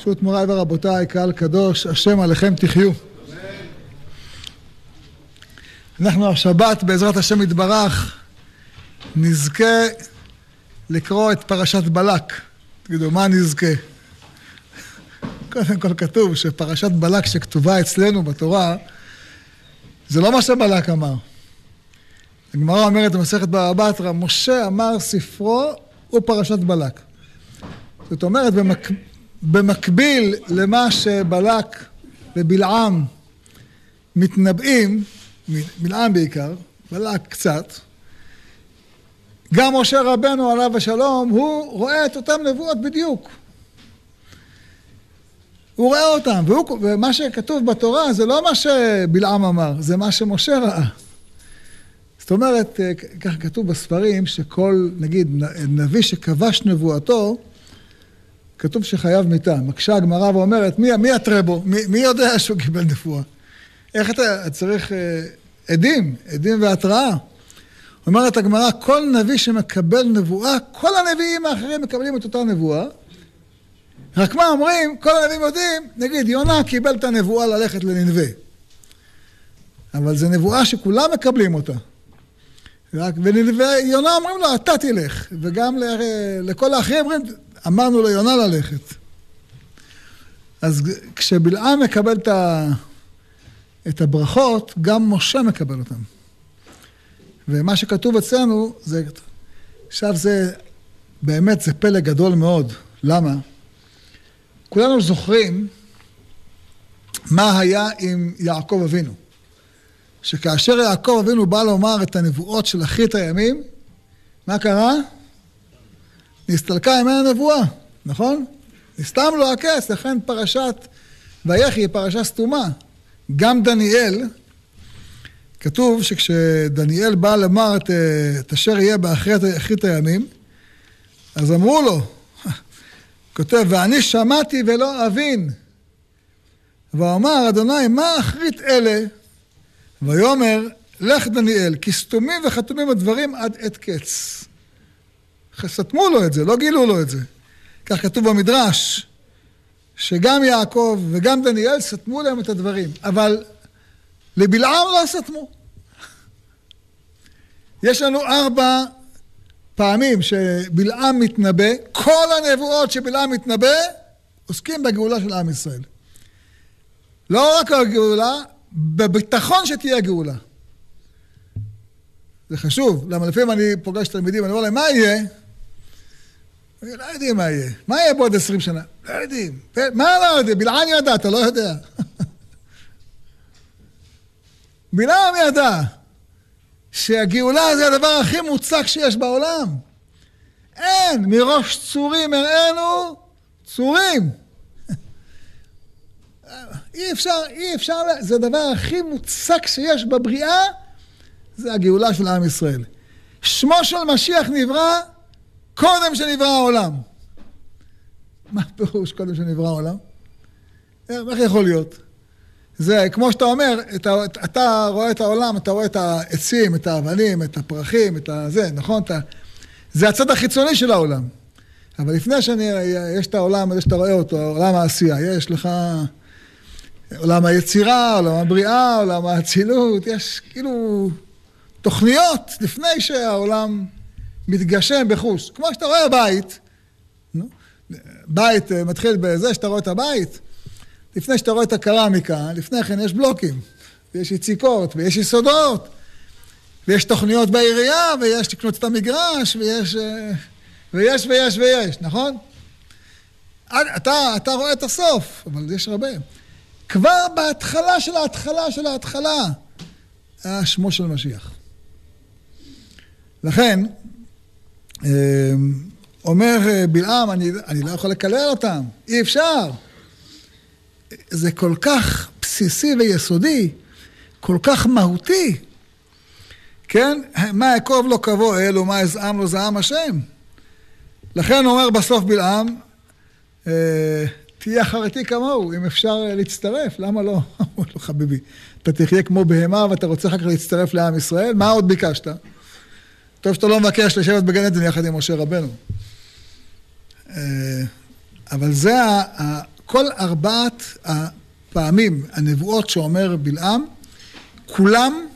פשוט מוריי ורבותיי, קהל קדוש, השם עליכם תחיו. אנחנו השבת, בעזרת השם יתברך, נזכה לקרוא את פרשת בלק. תגידו, מה נזכה? קודם כל כתוב שפרשת בלק שכתובה אצלנו בתורה, זה לא מה שבלק אמר. הגמרא אומרת במסכת בבא בתרא, משה אמר ספרו ופרשת בלק. זאת אומרת, במק... במקביל למה שבלק ובלעם מתנבאים, בלעם בעיקר, בלק קצת, גם משה רבנו עליו השלום, הוא רואה את אותן נבואות בדיוק. הוא רואה אותן, והוא, ומה שכתוב בתורה זה לא מה שבלעם אמר, זה מה שמשה ראה. זאת אומרת, ככה כתוב בספרים, שכל, נגיד, נביא שכבש נבואתו, כתוב שחייב מיתה. מקשה הגמרא ואומרת, מי, מי יתרה בו? מי, מי יודע שהוא קיבל נבואה? איך אתה צריך אה, עדים, עדים והתראה. אומרת הגמרא, כל נביא שמקבל נבואה, כל הנביאים האחרים מקבלים את אותה נבואה. רק מה אומרים, כל הנביאים יודעים, נגיד, יונה קיבל את הנבואה ללכת לננבה. אבל זו נבואה שכולם מקבלים אותה. רק, וננבה, יונה אומרים לו, אתה תלך. וגם לכל האחרים אומרים, אמרנו ליונה ללכת. אז כשבלעם מקבל את, ה... את הברכות, גם משה מקבל אותן. ומה שכתוב אצלנו, זה... עכשיו זה, באמת זה פלא גדול מאוד. למה? כולנו זוכרים מה היה עם יעקב אבינו. שכאשר יעקב אבינו בא לומר את הנבואות של אחרית הימים, מה קרה? נסתלקה ממנה נבואה, נכון? נסתם לו הכס, לכן פרשת ויחי היא פרשה סתומה. גם דניאל, כתוב שכשדניאל בא לומר את, את אשר יהיה באחרית הימים, אז אמרו לו, כותב, ואני שמעתי ולא אבין. ואמר, אדוני, מה אחרית אלה? ויאמר, לך דניאל, כי סתומים וחתומים הדברים עד עת קץ. סתמו לו את זה, לא גילו לו את זה. כך כתוב במדרש, שגם יעקב וגם דניאל סתמו להם את הדברים, אבל לבלעם לא סתמו. יש לנו ארבע פעמים שבלעם מתנבא, כל הנבואות שבלעם מתנבא עוסקים בגאולה של עם ישראל. לא רק הגאולה, בביטחון שתהיה גאולה. זה חשוב, למה לפעמים אני פוגש תלמידים, אני אומר להם, מה יהיה? לא יודעים מה יהיה. מה יהיה בעוד עשרים שנה? לא יודעים. מה לא יודעים? בלעם ידע, אתה לא יודע. בלעם ידע שהגאולה זה הדבר הכי מוצק שיש בעולם. אין, מראש צורים הראינו צורים. אי אפשר, אי אפשר, זה הדבר הכי מוצק שיש בבריאה, זה הגאולה של עם ישראל. שמו של משיח נברא קודם שנברא העולם. מה הפירוש קודם שנברא העולם? איך יכול להיות? זה כמו שאתה אומר, אתה, אתה רואה את העולם, אתה רואה את העצים, את האבנים, את הפרחים, את הזה, נכון? אתה, זה הצד החיצוני של העולם. אבל לפני שאני, יש את העולם הזה שאתה רואה אותו, עולם העשייה, יש לך עולם היצירה, עולם הבריאה, עולם האצילות, יש כאילו תוכניות לפני שהעולם מתגשם בחוש. כמו שאתה רואה בית, בית אה, מתחיל בזה שאתה רואה את הבית, לפני שאתה רואה את הקרמיקה, לפני כן יש בלוקים, ויש יציקות, ויש יסודות, ויש תוכניות בעירייה, ויש לקנות את המגרש, ויש, אה, ויש ויש ויש, נכון? אתה, אתה רואה את הסוף, אבל יש הרבה. כבר בהתחלה של ההתחלה של ההתחלה היה שמו של משיח. לכן, אומר אה, בלעם, אני, אני לא יכול לקלל אותם, אי אפשר. זה כל כך בסיסי ויסודי, כל כך מהותי, כן? מה יעקב לא קבו אל ומה יזעם לו זעם השם. לכן אומר בסוף בלעם, אה, תהיה אחריתי כמוהו, אם אפשר להצטרף, למה לא? אמרו לו, חביבי, אתה תחיה כמו בהמה ואתה רוצה אחר כך להצטרף לעם ישראל, מה עוד ביקשת? טוב שאתה לא מבקש לשבת בגן עדן יחד עם משה רבנו. אה, אבל זה, כל ארבעת הפעמים, הנבואות שאומר בלעם, כולם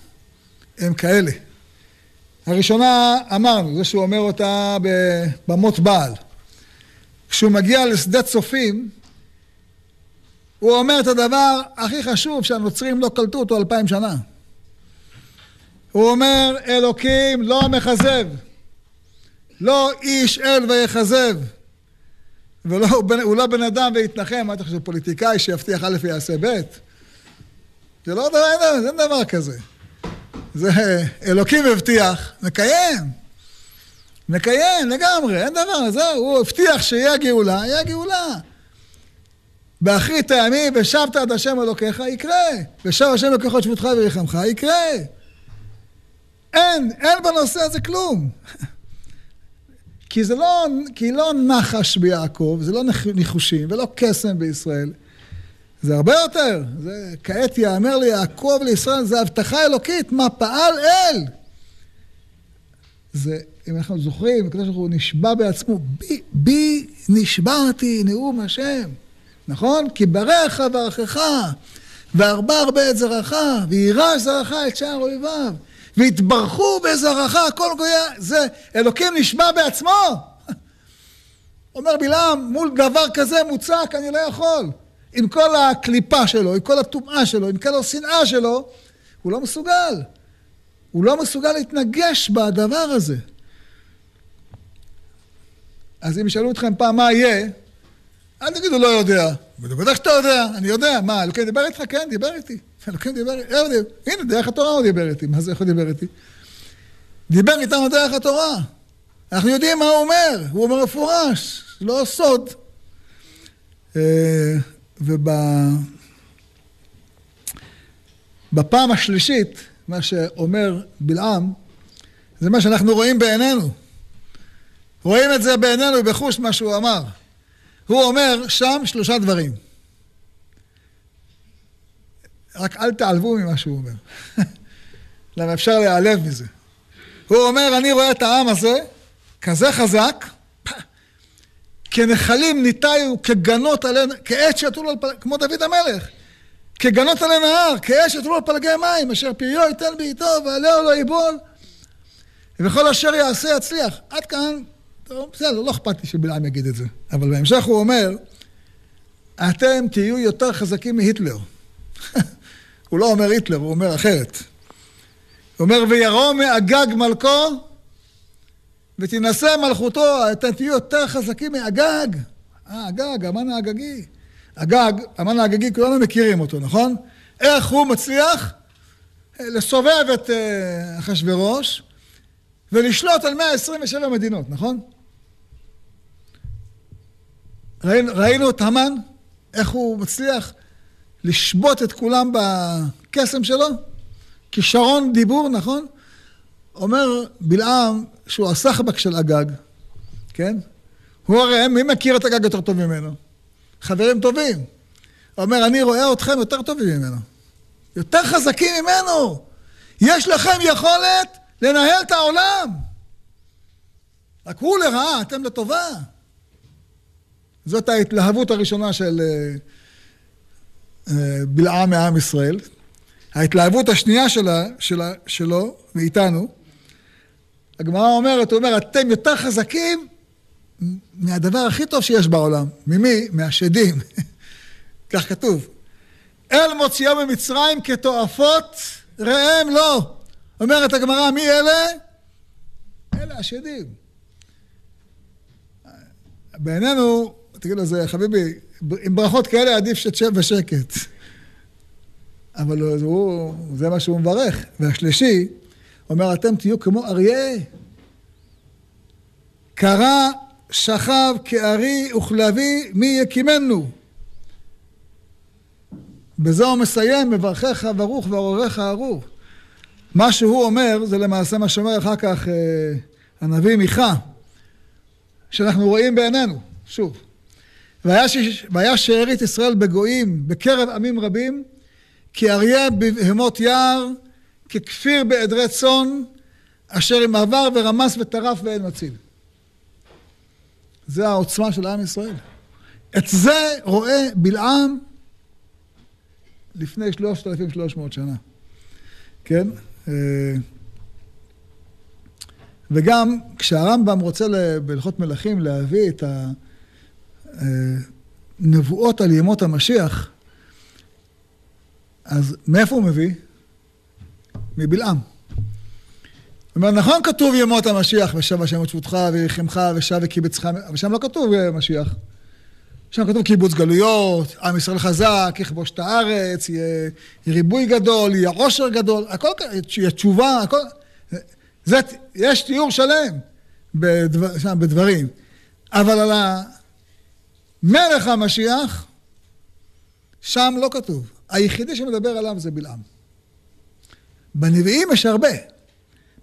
הם כאלה. הראשונה אמרנו, זה שהוא אומר אותה במות בעל. כשהוא מגיע לשדה צופים, הוא אומר את הדבר הכי חשוב שהנוצרים לא קלטו אותו אלפיים שנה. הוא אומר, אלוקים לא מכזב, לא איש אל ויכזב. והוא לא בן אדם ויתנחם, מה אתה חושב, פוליטיקאי שיבטיח א' ויעשה ב'? זה לא דבר, אין דבר כזה. זה אלוקים הבטיח, מקיים. מקיים לגמרי, אין דבר, זהו, הוא הבטיח שיהיה גאולה, יהיה גאולה. באחרית הימים, ושבת עד השם אלוקיך, יקרה. ושב השם אלוקיך את שבותך ויחמך, יקרה. אין, אין בנושא הזה כלום. כי זה לא, כי לא נחש ביעקב, זה לא ניחושים ולא קסם בישראל. זה הרבה יותר. זה כעת יאמר ליעקב לישראל, זה הבטחה אלוקית, מה פעל אל. זה, אם אנחנו זוכרים, הקדוש ברוך הוא נשבע בעצמו, בי, בי נשבעתי נאום השם. נכון? כי ברך ברכך, והרבה הרבה את זרעך, ויירש זרעך את שער אויביו, והתברכו בזרעך כל גויה, זה אלוקים נשבע בעצמו. אומר בלעם, מול דבר כזה מוצק אני לא יכול. עם כל הקליפה שלו, עם כל הטומאה שלו, עם כל השנאה שלו, הוא לא מסוגל. הוא לא מסוגל להתנגש בדבר הזה. אז אם ישאלו אתכם פעם מה יהיה, אל תגידו לא יודע. בטח שאתה יודע, אני יודע. מה, אלוקים דיבר איתך? כן, דיבר איתי. אלוקים דיבר איתי. הנה, דרך התורה הוא דיבר איתי. מה זה, איך הוא דיבר איתי? דיבר איתנו דרך התורה. אנחנו יודעים מה הוא אומר. הוא אומר מפורש, לא סוד. אה, ובפעם השלישית, מה שאומר בלעם, זה מה שאנחנו רואים בעינינו. רואים את זה בעינינו בחוש מה שהוא אמר. הוא אומר שם שלושה דברים. רק אל תעלבו ממה שהוא אומר. למה אפשר להיעלב מזה. הוא אומר, אני רואה את העם הזה כזה חזק, כנחלים ניטאיו, כגנות עלינו, כעץ שיטולו על פלגי, כמו דוד המלך. כגנות עלי נהר, כעץ שיטולו על פלגי מים, אשר פריו ייתן בעיתו ועלהו לא ייבול, וכל אשר יעשה יצליח. עד כאן טוב, בסדר, לא אכפת לי שבלעם יגיד את זה. אבל בהמשך הוא אומר, אתם תהיו יותר חזקים מהיטלר. הוא לא אומר היטלר, הוא אומר אחרת. הוא אומר, וירום מאגג מלכו, ותינשא מלכותו, אתם תהיו יותר חזקים מאגג. אה, אגג, המן האגגי. אגג, המן האגגי, כולנו מכירים אותו, נכון? איך הוא מצליח לסובב את אה, אחשוורוש ולשלוט על 127 מדינות, נכון? ראינו, ראינו את המן, איך הוא מצליח לשבות את כולם בקסם שלו? כישרון דיבור, נכון? אומר בלעם שהוא הסחבק של אגג, כן? הוא הרי, מי מכיר את אגג יותר טוב ממנו? חברים טובים. הוא אומר, אני רואה אתכם יותר טובים ממנו. יותר חזקים ממנו. יש לכם יכולת לנהל את העולם. רק הוא לרעה, אתם לטובה. זאת ההתלהבות הראשונה של אה, בלעם מעם ישראל. ההתלהבות השנייה שלה, שלה, שלו, מאיתנו, הגמרא אומרת, הוא אומר, אתם יותר חזקים מהדבר הכי טוב שיש בעולם. ממי? מהשדים. כך כתוב. אל מוציאו ממצרים כתועפות ראם לא. אומרת הגמרא, מי אלה? אלה השדים. בעינינו, תגיד לו, זה חביבי, עם ברכות כאלה עדיף שתשב בשקט. אבל הוא, זה מה שהוא מברך. והשלישי, אומר, אתם תהיו כמו אריה. קרא, שכב כארי וכלבי, מי יקימנו? בזה הוא מסיים, מברכך ברוך ועורריך ארור. מה שהוא אומר, זה למעשה מה שאומר אחר כך אה, הנביא מיכה, שאנחנו רואים בעינינו, שוב. והיה שארית ישראל בגויים בקרב עמים רבים, כי אריה בבהמות יער, ככפיר בעדרי צאן, אשר עם עבר ורמס וטרף ואין מציל. זה העוצמה של עם ישראל. את זה רואה בלעם לפני 3,300 שנה, כן? אה, וגם כשהרמב"ם רוצה בהלכות מלכים להביא את הנבואות על ימות המשיח, אז מאיפה הוא מביא? מבלעם. זאת אומרת, נכון כתוב ימות המשיח, ושב השם את שבותך ויחמך ושב וקיבצך, אבל שם לא כתוב משיח. שם כתוב קיבוץ גלויות, עם ישראל חזק, יכבוש את הארץ, יהיה ריבוי גדול, יהיה עושר גדול, הכל, יהיה תשובה, הכל... זה, יש תיאור שלם בדבר, שם, בדברים. אבל על המלך המשיח, שם לא כתוב. היחידי שמדבר עליו זה בלעם. בנביאים יש הרבה,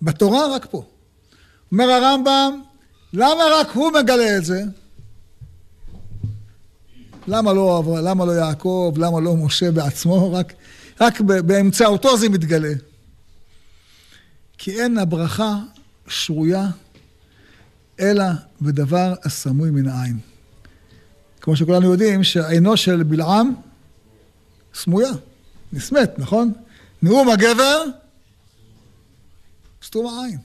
בתורה רק פה. אומר הרמב"ם, למה רק הוא מגלה את זה? למה לא, למה לא יעקב, למה לא משה בעצמו? רק, רק באמצעותו זה מתגלה. כי אין הברכה שרויה אלא בדבר הסמוי מן העין. כמו שכולנו יודעים שעינו של בלעם סמויה, נסמת, נכון? נאום הגבר, סתום העין.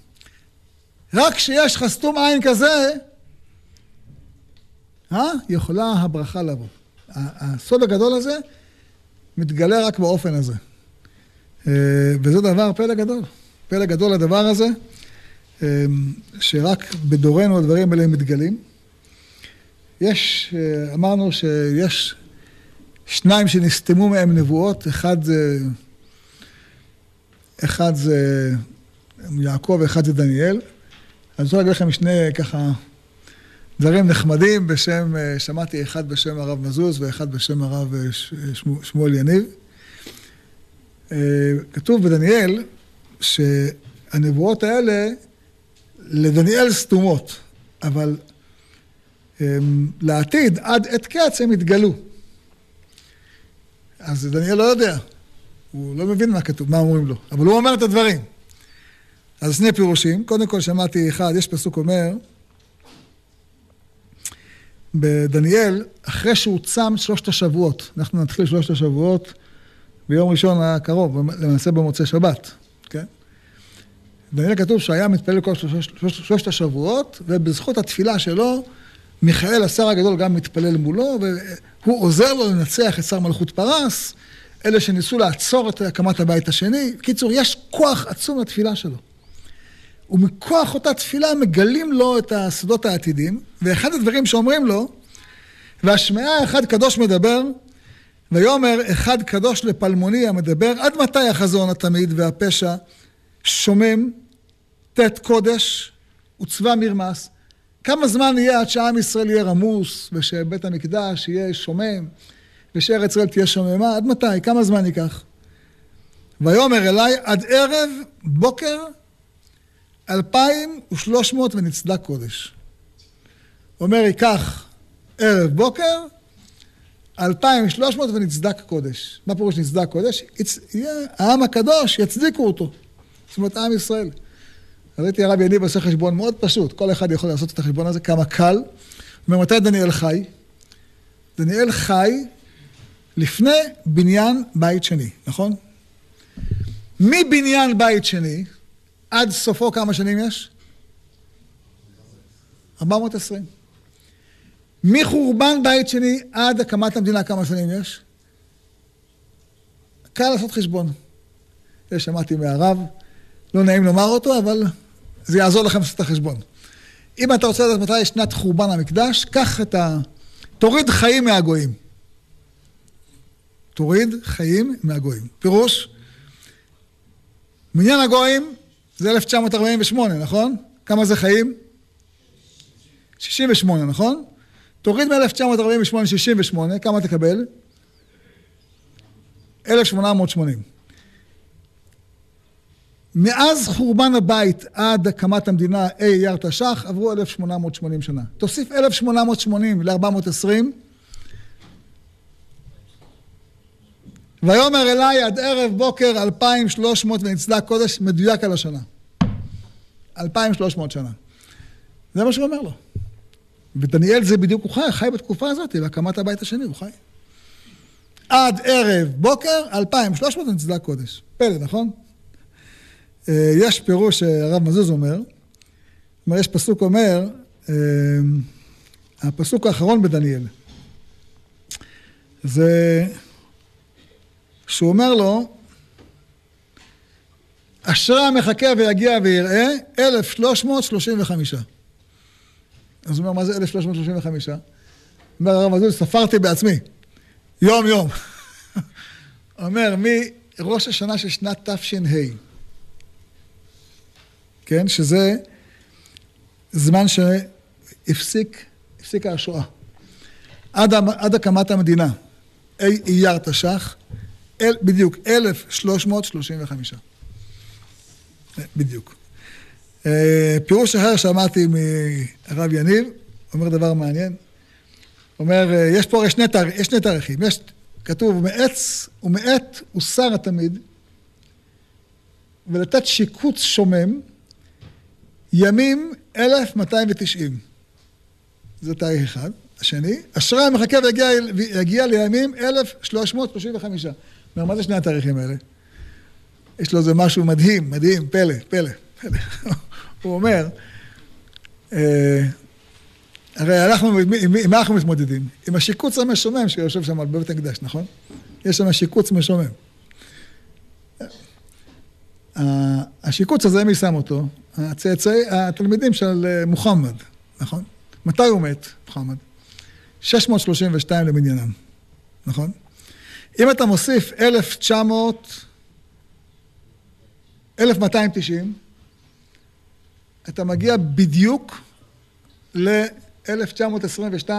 רק כשיש לך סתום עין כזה, אה? יכולה הברכה לבוא. הסוד הגדול הזה מתגלה רק באופן הזה. אה, וזה דבר פלא גדול. פלא גדול הדבר הזה, אה, שרק בדורנו הדברים האלה מתגלים. יש, אה, אמרנו שיש שניים שנסתמו מהם נבואות, אחד זה, אחד זה יעקב ואחד זה דניאל. אני רוצה להגיד לכם שני ככה דברים נחמדים בשם, שמעתי אחד בשם הרב מזוז ואחד בשם הרב שמואל יניב. כתוב בדניאל שהנבואות האלה לדניאל סתומות, אבל לעתיד, עד עת קץ, הם יתגלו. אז דניאל לא יודע, הוא לא מבין מה כתוב, מה אומרים לו, אבל הוא אומר את הדברים. אז שני פירושים, קודם כל שמעתי אחד, יש פסוק אומר, בדניאל, אחרי שהוא צם שלושת השבועות, אנחנו נתחיל שלושת השבועות ביום ראשון הקרוב, למעשה במוצאי שבת, כן? דניאל כתוב שהיה מתפלל כל שלושת השבועות, ובזכות התפילה שלו, מיכאל השר הגדול גם מתפלל מולו, והוא עוזר לו לנצח את שר מלכות פרס, אלה שניסו לעצור את הקמת הבית השני. בקיצור, יש כוח עצום לתפילה שלו. ומכוח אותה תפילה מגלים לו את הסודות העתידים, ואחד הדברים שאומרים לו, והשמעה אחד קדוש מדבר, ויאמר אחד קדוש לפלמוני המדבר, עד מתי החזון התמיד והפשע שומם, ט' קודש וצבא מרמס? כמה זמן יהיה עד שעם ישראל יהיה רמוס, ושבית המקדש יהיה שומם, ושארץ ישראל תהיה שוממה? עד מתי? כמה זמן ייקח? ויאמר אליי, עד ערב, בוקר, אלפיים ושלוש מאות ונצדק קודש. אומר, ייקח ערב בוקר, אלפיים ושלוש מאות ונצדק קודש. מה פירוש נצדק קודש? יהיה, העם הקדוש, יצדיקו אותו. זאת אומרת, עם ישראל. אז הייתי הרב יניב עושה חשבון מאוד פשוט, כל אחד יכול לעשות את החשבון הזה, כמה קל. ומתי דניאל חי? דניאל חי לפני בניין בית שני, נכון? מבניין בית שני, עד סופו כמה שנים יש? 420. מחורבן בית שני עד הקמת המדינה כמה שנים יש? קל לעשות חשבון. זה שמעתי מהרב, לא נעים לומר אותו, אבל זה יעזור לכם לעשות את החשבון. אם אתה רוצה לדעת מתי שנת חורבן המקדש, קח את ה... תוריד חיים מהגויים. תוריד חיים מהגויים. פירוש, מניין הגויים זה 1948, נכון? כמה זה חיים? 68, נכון? תוריד מ-1948, 68, כמה תקבל? 1880. מאז חורבן הבית עד הקמת המדינה A אייר תש"ח עברו 1880 שנה. תוסיף 1880 ל-420 ויאמר אליי עד ערב בוקר 2,300 ונצדק קודש מדויק על השנה. 2,300 שנה. זה מה שהוא אומר לו. ודניאל זה בדיוק, הוא חי, חי בתקופה הזאת, בהקמת הבית השני, הוא חי. עד ערב בוקר, 2,300 נצדק קודש. פלא, נכון? אה, יש פירוש שהרב מזוז אומר, אומר, יש פסוק אומר, אה, הפסוק האחרון בדניאל, זה שהוא אומר לו, אשרי המחכה ויגיע ויראה, 1,335. אז הוא אומר, מה זה 1,335? אומר הרב מזוז, ספרתי בעצמי, יום יום. אומר, מראש השנה של שנת תש"ה, כן, שזה זמן שהפסיק, הפסיקה השואה. עד, עד הקמת המדינה, אייר תש"ח, אל, בדיוק, 1,335. בדיוק. אה, פירוש אחר שמעתי מהרב יניב, אומר דבר מעניין. אומר, אה, יש פה הרי שני, תאר, יש שני תאריכים. יש, כתוב, מעץ ומעט הוסר התמיד, ולתת שיקוץ שומם, ימים 1290. זה תאריך אחד. השני, אשרי המחכה ויגיע לימים 1335. אומר, מה זה שני התאריכים האלה? יש לו איזה משהו מדהים, מדהים, פלא, פלא, פלא. הוא אומר, אה, הרי אנחנו, עם מה אנחנו מתמודדים? עם השיקוץ המשומם שיושב שם בבית המקדש, נכון? יש שם שיקוץ משומם. השיקוץ הזה, מי שם אותו? הצאצאי, התלמידים של אה, מוחמד, נכון? מתי הוא מת, מוחמד? 632 למניינם, נכון? אם אתה מוסיף 1900, 1290, אתה מגיע בדיוק ל-1922,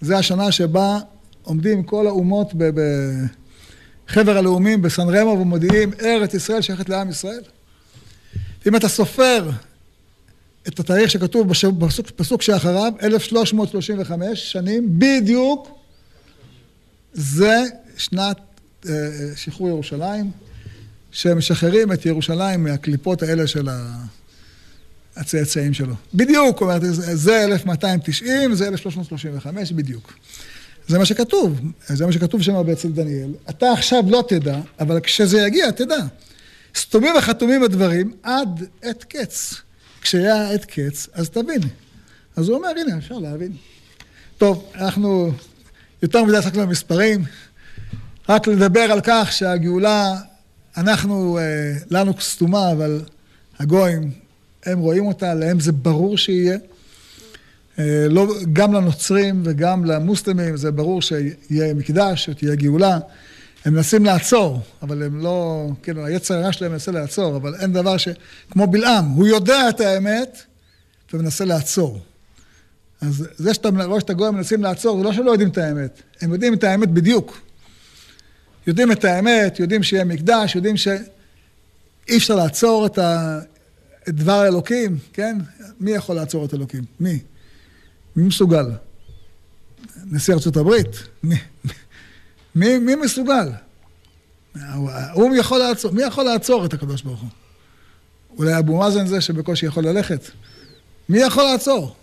זה השנה שבה עומדים כל האומות בחבר הלאומים בסן רמו ומודיעים, ארץ ישראל שייכת לעם ישראל. אם אתה סופר את התאריך שכתוב בפסוק שאחריו, 1335 שנים, בדיוק, זה שנת אה, שחרור ירושלים, שמשחררים את ירושלים מהקליפות האלה של הצאצאים שלו. בדיוק, אומרת, זה 1290, זה 1335, בדיוק. זה מה שכתוב, זה מה שכתוב שם אצל דניאל. אתה עכשיו לא תדע, אבל כשזה יגיע, תדע. סתומים וחתומים הדברים עד עת קץ. כשהיה עת קץ, אז תבין. אז הוא אומר, הנה, אפשר להבין. טוב, אנחנו יותר מדי עסקנו במספרים, רק לדבר על כך שהגאולה, אנחנו, אה, לנו סתומה, אבל הגויים, הם רואים אותה, להם זה ברור שיהיה. אה, לא, גם לנוצרים וגם למוסלמים זה ברור שיהיה מקדש, שתהיה גאולה. הם מנסים לעצור, אבל הם לא, כאילו, היצר הרע שלהם מנסה לעצור, אבל אין דבר ש... כמו בלעם, הוא יודע את האמת ומנסה לעצור. אז זה שאתה רואה שאת הגויים מנסים לעצור, זה לא שלא יודעים את האמת, הם יודעים את האמת בדיוק. יודעים את האמת, יודעים שיהיה מקדש, יודעים שאי אפשר לעצור את, ה... את דבר האלוקים, כן? מי יכול לעצור את אלוקים? מי? מי מסוגל? נשיא ארצות הברית? מי? מי, מי מסוגל? הוא יכול לעצור, מי יכול לעצור את הקדוש ברוך הוא? אולי אבו מאזן זה שבקושי יכול ללכת? מי יכול לעצור?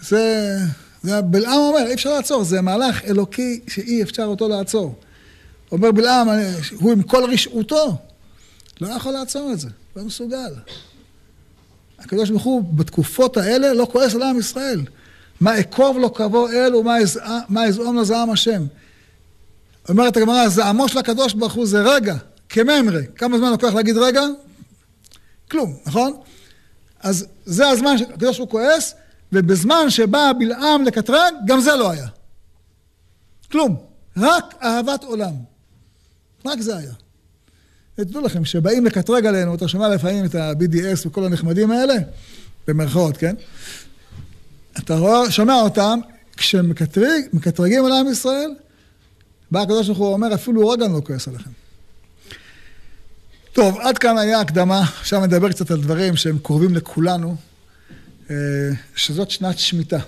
זה, זה בלעם אומר, אי אפשר לעצור, זה מהלך אלוקי שאי אפשר אותו לעצור. אומר בלעם, הוא עם כל רשעותו, לא יכול לעצור את זה, לא מסוגל. הקדוש ברוך הוא בתקופות האלה לא כועס על עם ישראל. מה אקוב לו קבו אל ומה יזעום לו זעם השם. אומרת הגמרא, זעמו של הקדוש ברוך הוא זה רגע, כממרי. כמה זמן לוקח להגיד רגע? כלום, נכון? אז זה הזמן שהקדוש ברוך הוא כועס, ובזמן שבא בלעם לקטרג, גם זה לא היה. כלום. רק אהבת עולם. רק זה היה. ותדעו לכם, כשבאים לקטרג עלינו, אתה שומע לפעמים את ה-BDS וכל הנחמדים האלה, במרכאות, כן? אתה רואה, שומע אותם, כשמקטרגים על עם ישראל, בא הקדוש ברוך הוא אומר, אפילו רגע לא כועס עליכם. טוב, עד כאן היה הקדמה, עכשיו נדבר קצת על דברים שהם קרובים לכולנו, אה, שזאת שנת שמיטה.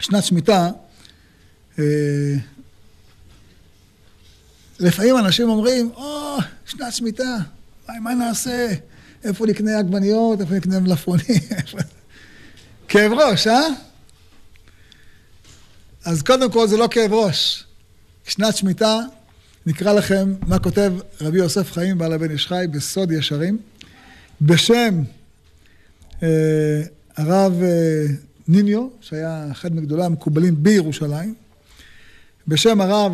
שנת שמיטה, אה, לפעמים אנשים אומרים, או, oh, שנת שמיטה, מה נעשה? איפה נקנה עגבניות, איפה נקנה מלפפונים? כאב ראש, אה? אז קודם כל זה לא כאב ראש. שנת שמיטה, נקרא לכם מה כותב רבי יוסף חיים בעל הבן איש חי בסוד ישרים, בשם אה, הרב אה, ניניו, שהיה אחד מגדולי המקובלים בירושלים, בשם הרב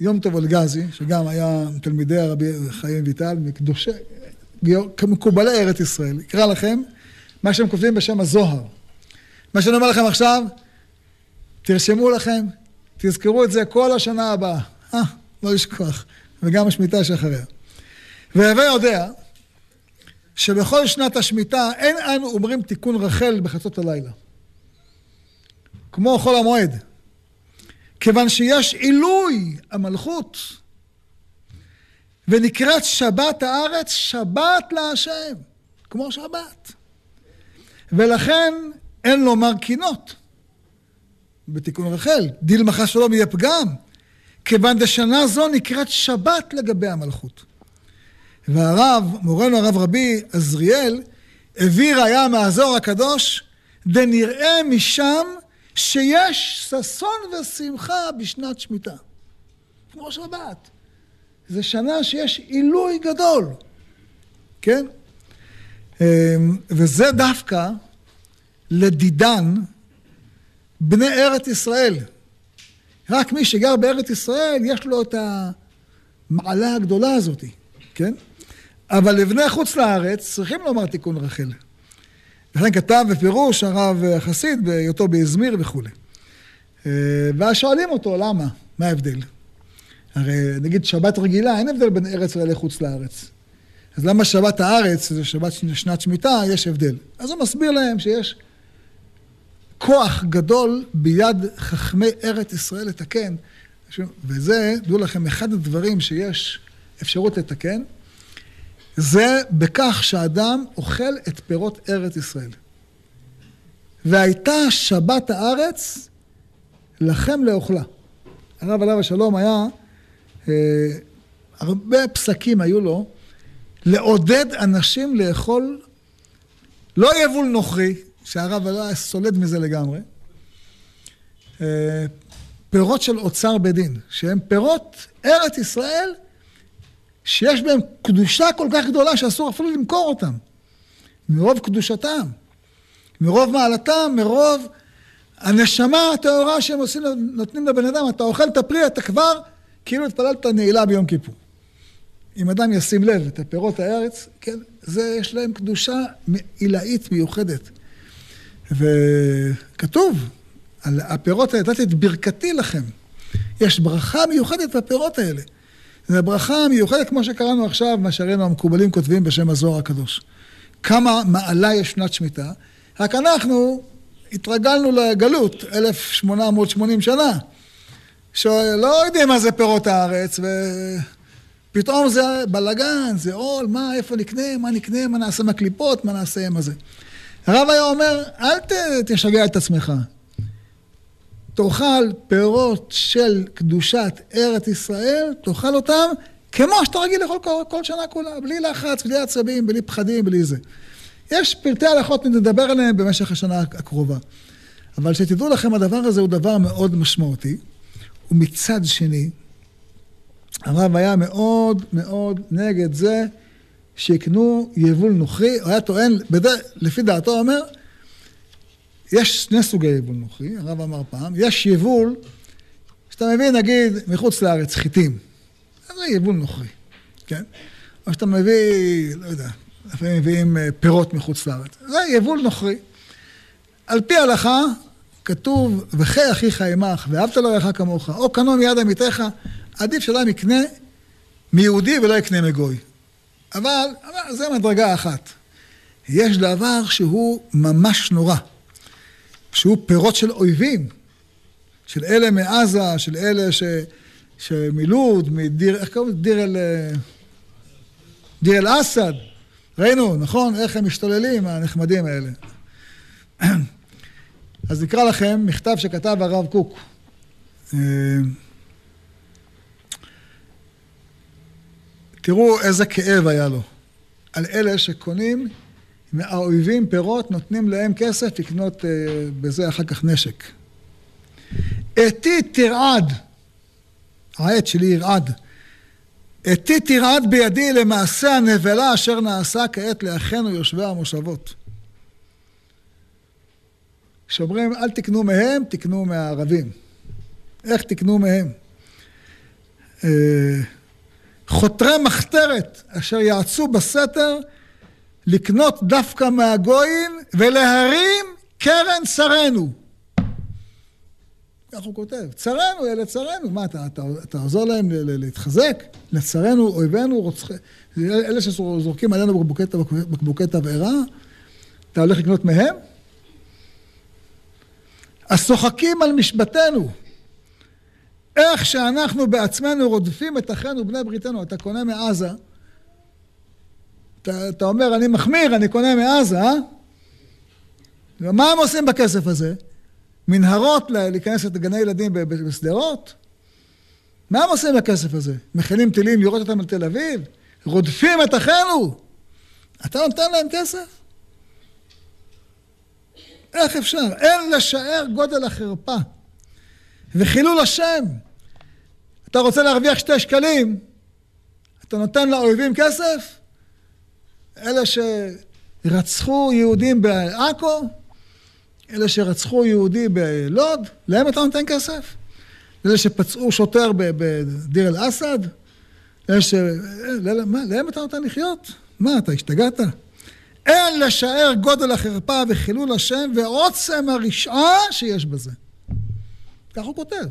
יום טוב אלגזי, שגם היה תלמידי הרבי חיים ויטל, מקדושי, מקובלי ארץ ישראל. אקרא לכם מה שהם כותבים בשם הזוהר. מה שאני אומר לכם עכשיו, תרשמו לכם, תזכרו את זה כל השנה הבאה. אה, לא לשכוח. וגם השמיטה שאחריה. והווה יודע שבכל שנת השמיטה אין אנו אומרים תיקון רחל בחצות הלילה. כמו חול המועד. כיוון שיש עילוי המלכות, ונקראת שבת הארץ שבת להשם, כמו שבת. ולכן אין לומר קינות בתיקון רחל, דילמך שלום יהיה פגם, כיוון דשנה זו נקראת שבת לגבי המלכות. והרב, מורנו הרב רבי עזריאל, הביא ראיה מהזוהר הקדוש, דנראה משם שיש ששון ושמחה בשנת שמיטה. כמו שבת. זו שנה שיש עילוי גדול, כן? אמ, וזה דווקא לדידן בני ארץ ישראל. רק מי שגר בארץ ישראל, יש לו את המעלה הגדולה הזאת, כן? אבל לבני חוץ לארץ צריכים לומר תיקון רחל. לכן כתב בפירוש הרב החסיד בהיותו באזמיר וכולי. אה, ואז שואלים אותו, למה? מה ההבדל? הרי נגיד שבת רגילה, אין הבדל בין ארץ לחוץ לארץ. אז למה שבת הארץ, זה שבת שנת שמיטה, יש הבדל? אז הוא מסביר להם שיש כוח גדול ביד חכמי ארץ ישראל לתקן. וזה, דעו לכם, אחד הדברים שיש אפשרות לתקן, זה בכך שאדם אוכל את פירות ארץ ישראל. והייתה שבת הארץ לכם לאוכלה. הרב עליו השלום היה, אה, הרבה פסקים היו לו, לעודד אנשים לאכול לא יבול נוכרי, שהרב היה סולד מזה לגמרי, אה, פירות של אוצר בית דין, שהם פירות ארץ ישראל שיש בהם קדושה כל כך גדולה שאסור אפילו למכור אותם. מרוב קדושתם, מרוב מעלתם, מרוב הנשמה הטהורה שהם עושים, נותנים לבן אדם. אתה אוכל את הפרי, אתה כבר כאילו התפללת נעילה ביום כיפור. אם אדם ישים לב את הפירות הארץ, כן, זה, יש להם קדושה עילאית מיוחדת. וכתוב, על הפירות האלה, נתתי את ברכתי לכם. יש ברכה מיוחדת בפירות האלה. זו ברכה מיוחדת כמו שקראנו עכשיו, מה שהראינו המקובלים כותבים בשם הזוהר הקדוש. כמה מעלה יש שנת שמיטה, רק אנחנו התרגלנו לגלות, 1880 שנה, שלא יודעים מה זה פירות הארץ, ופתאום זה בלאגן, זה עול, מה, איפה נקנה, מה נקנה, מה נעשה עם הקליפות, מה נעשה עם הזה. הרב היה אומר, אל תשגע את עצמך. תאכל פירות של קדושת ארץ ישראל, תאכל אותם כמו שאתה רגיל לאכול כל, כל שנה כולה, בלי לחץ, בלי עצבים, בלי פחדים, בלי זה. יש פרטי הלכות, נדבר עליהם במשך השנה הקרובה. אבל שתדעו לכם, הדבר הזה הוא דבר מאוד משמעותי. ומצד שני, הרב היה מאוד מאוד נגד זה שיקנו יבול נוכרי, הוא היה טוען, בדרך, לפי דעתו אומר, יש שני סוגי יבול נוכרי, הרב אמר פעם, יש יבול שאתה מביא נגיד מחוץ לארץ חיטים, זה יבול נוכרי, כן? או שאתה מביא, לא יודע, לפעמים מביאים אה, פירות מחוץ לארץ, זה יבול נוכרי. על פי ההלכה כתוב, וחי אחיך עמך, ואהבת לרעך כמוך, או קנו מיד עמיתך, עדיף שאדם יקנה מיהודי ולא יקנה מגוי. אבל, אבל זה מדרגה אחת. יש דבר שהוא ממש נורא. שהוא פירות של אויבים, של אלה מעזה, של אלה ש... שמלוד, מדיר, איך קוראים לזה? דיר אל... דיר אל אסד. ראינו, נכון? איך הם משתוללים, הנחמדים האלה. אז נקרא לכם מכתב שכתב הרב קוק. תראו איזה כאב היה לו על אלה שקונים האויבים פירות, נותנים להם כסף לקנות אה, בזה אחר כך נשק. אתי תרעד, העט שלי ירעד. אתי תרעד בידי למעשה הנבלה אשר נעשה כעת לאחינו יושבי המושבות. כשאומרים אל תקנו מהם, תקנו מהערבים. איך תקנו מהם? אה, חותרי מחתרת אשר יעצו בסתר לקנות דווקא מהגויים ולהרים קרן צרינו. כך הוא כותב, צרינו אלה צרינו, מה אתה, אתה, אתה עוזר להם להתחזק? לצרינו, אויבינו, רוצחי, אלה שזורקים עלינו בקבוקי תבערה, אתה הולך לקנות מהם? השוחקים על משבתנו. איך שאנחנו בעצמנו רודפים את אחינו בני בריתנו. אתה קונה מעזה, אתה, אתה אומר, אני מחמיר, אני קונה מעזה, אה? ומה הם עושים בכסף הזה? מנהרות להיכנס לגני ילדים בשדרות? מה הם עושים בכסף הזה? מכינים טילים, יורד אותם על תל אביב? רודפים את אחינו? אתה נותן להם כסף? איך אפשר? אין לשער גודל החרפה וחילול השם. אתה רוצה להרוויח שתי שקלים, אתה נותן לאויבים כסף? אלה שרצחו יהודים בעכו, אלה שרצחו יהודי בלוד, להם אתה נותן כסף? אלה שפצעו שוטר בדיר אל-אסד? אלה ש... מה, להם אתה נותן לחיות? מה, אתה השתגעת? אין לשער גודל החרפה וחילול השם ועוצם הרשעה שיש בזה. כך הוא כותב.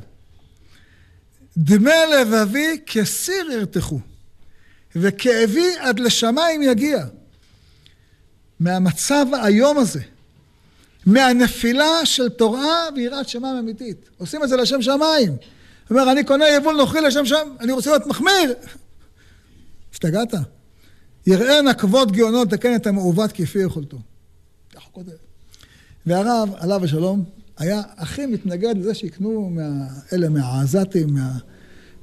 דמי לבבי כסיר ירתחו, וכאבי עד לשמיים יגיע. מהמצב האיום הזה, מהנפילה של תורה ויראת שמיים אמיתית. עושים את זה לשם שמיים. הוא אומר, אני קונה יבול נוכרי לשם שם, אני רוצה להיות מחמיר. השתגעת? יראנה כבוד גאונות לתקן את המעוות כפי יכולתו. הוא כותב. והרב, עליו השלום, היה הכי מתנגד לזה שיקנו מה, אלה מהעזתים, מה,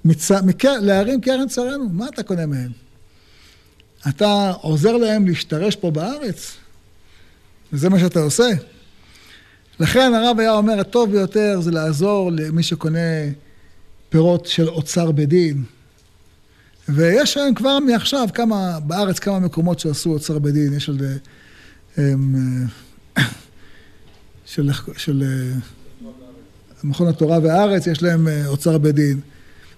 מצ... מקר... להרים קרן צרינו. מה אתה קונה מהם? אתה עוזר להם להשתרש פה בארץ? וזה מה שאתה עושה? לכן הרב היה אומר, הטוב ביותר זה לעזור למי שקונה פירות של אוצר בדין. ויש היום כבר מעכשיו כמה, בארץ כמה מקומות שעשו אוצר בדין, יש על... של, של אה, מכון התורה והארץ, יש להם אה, אוצר בדין,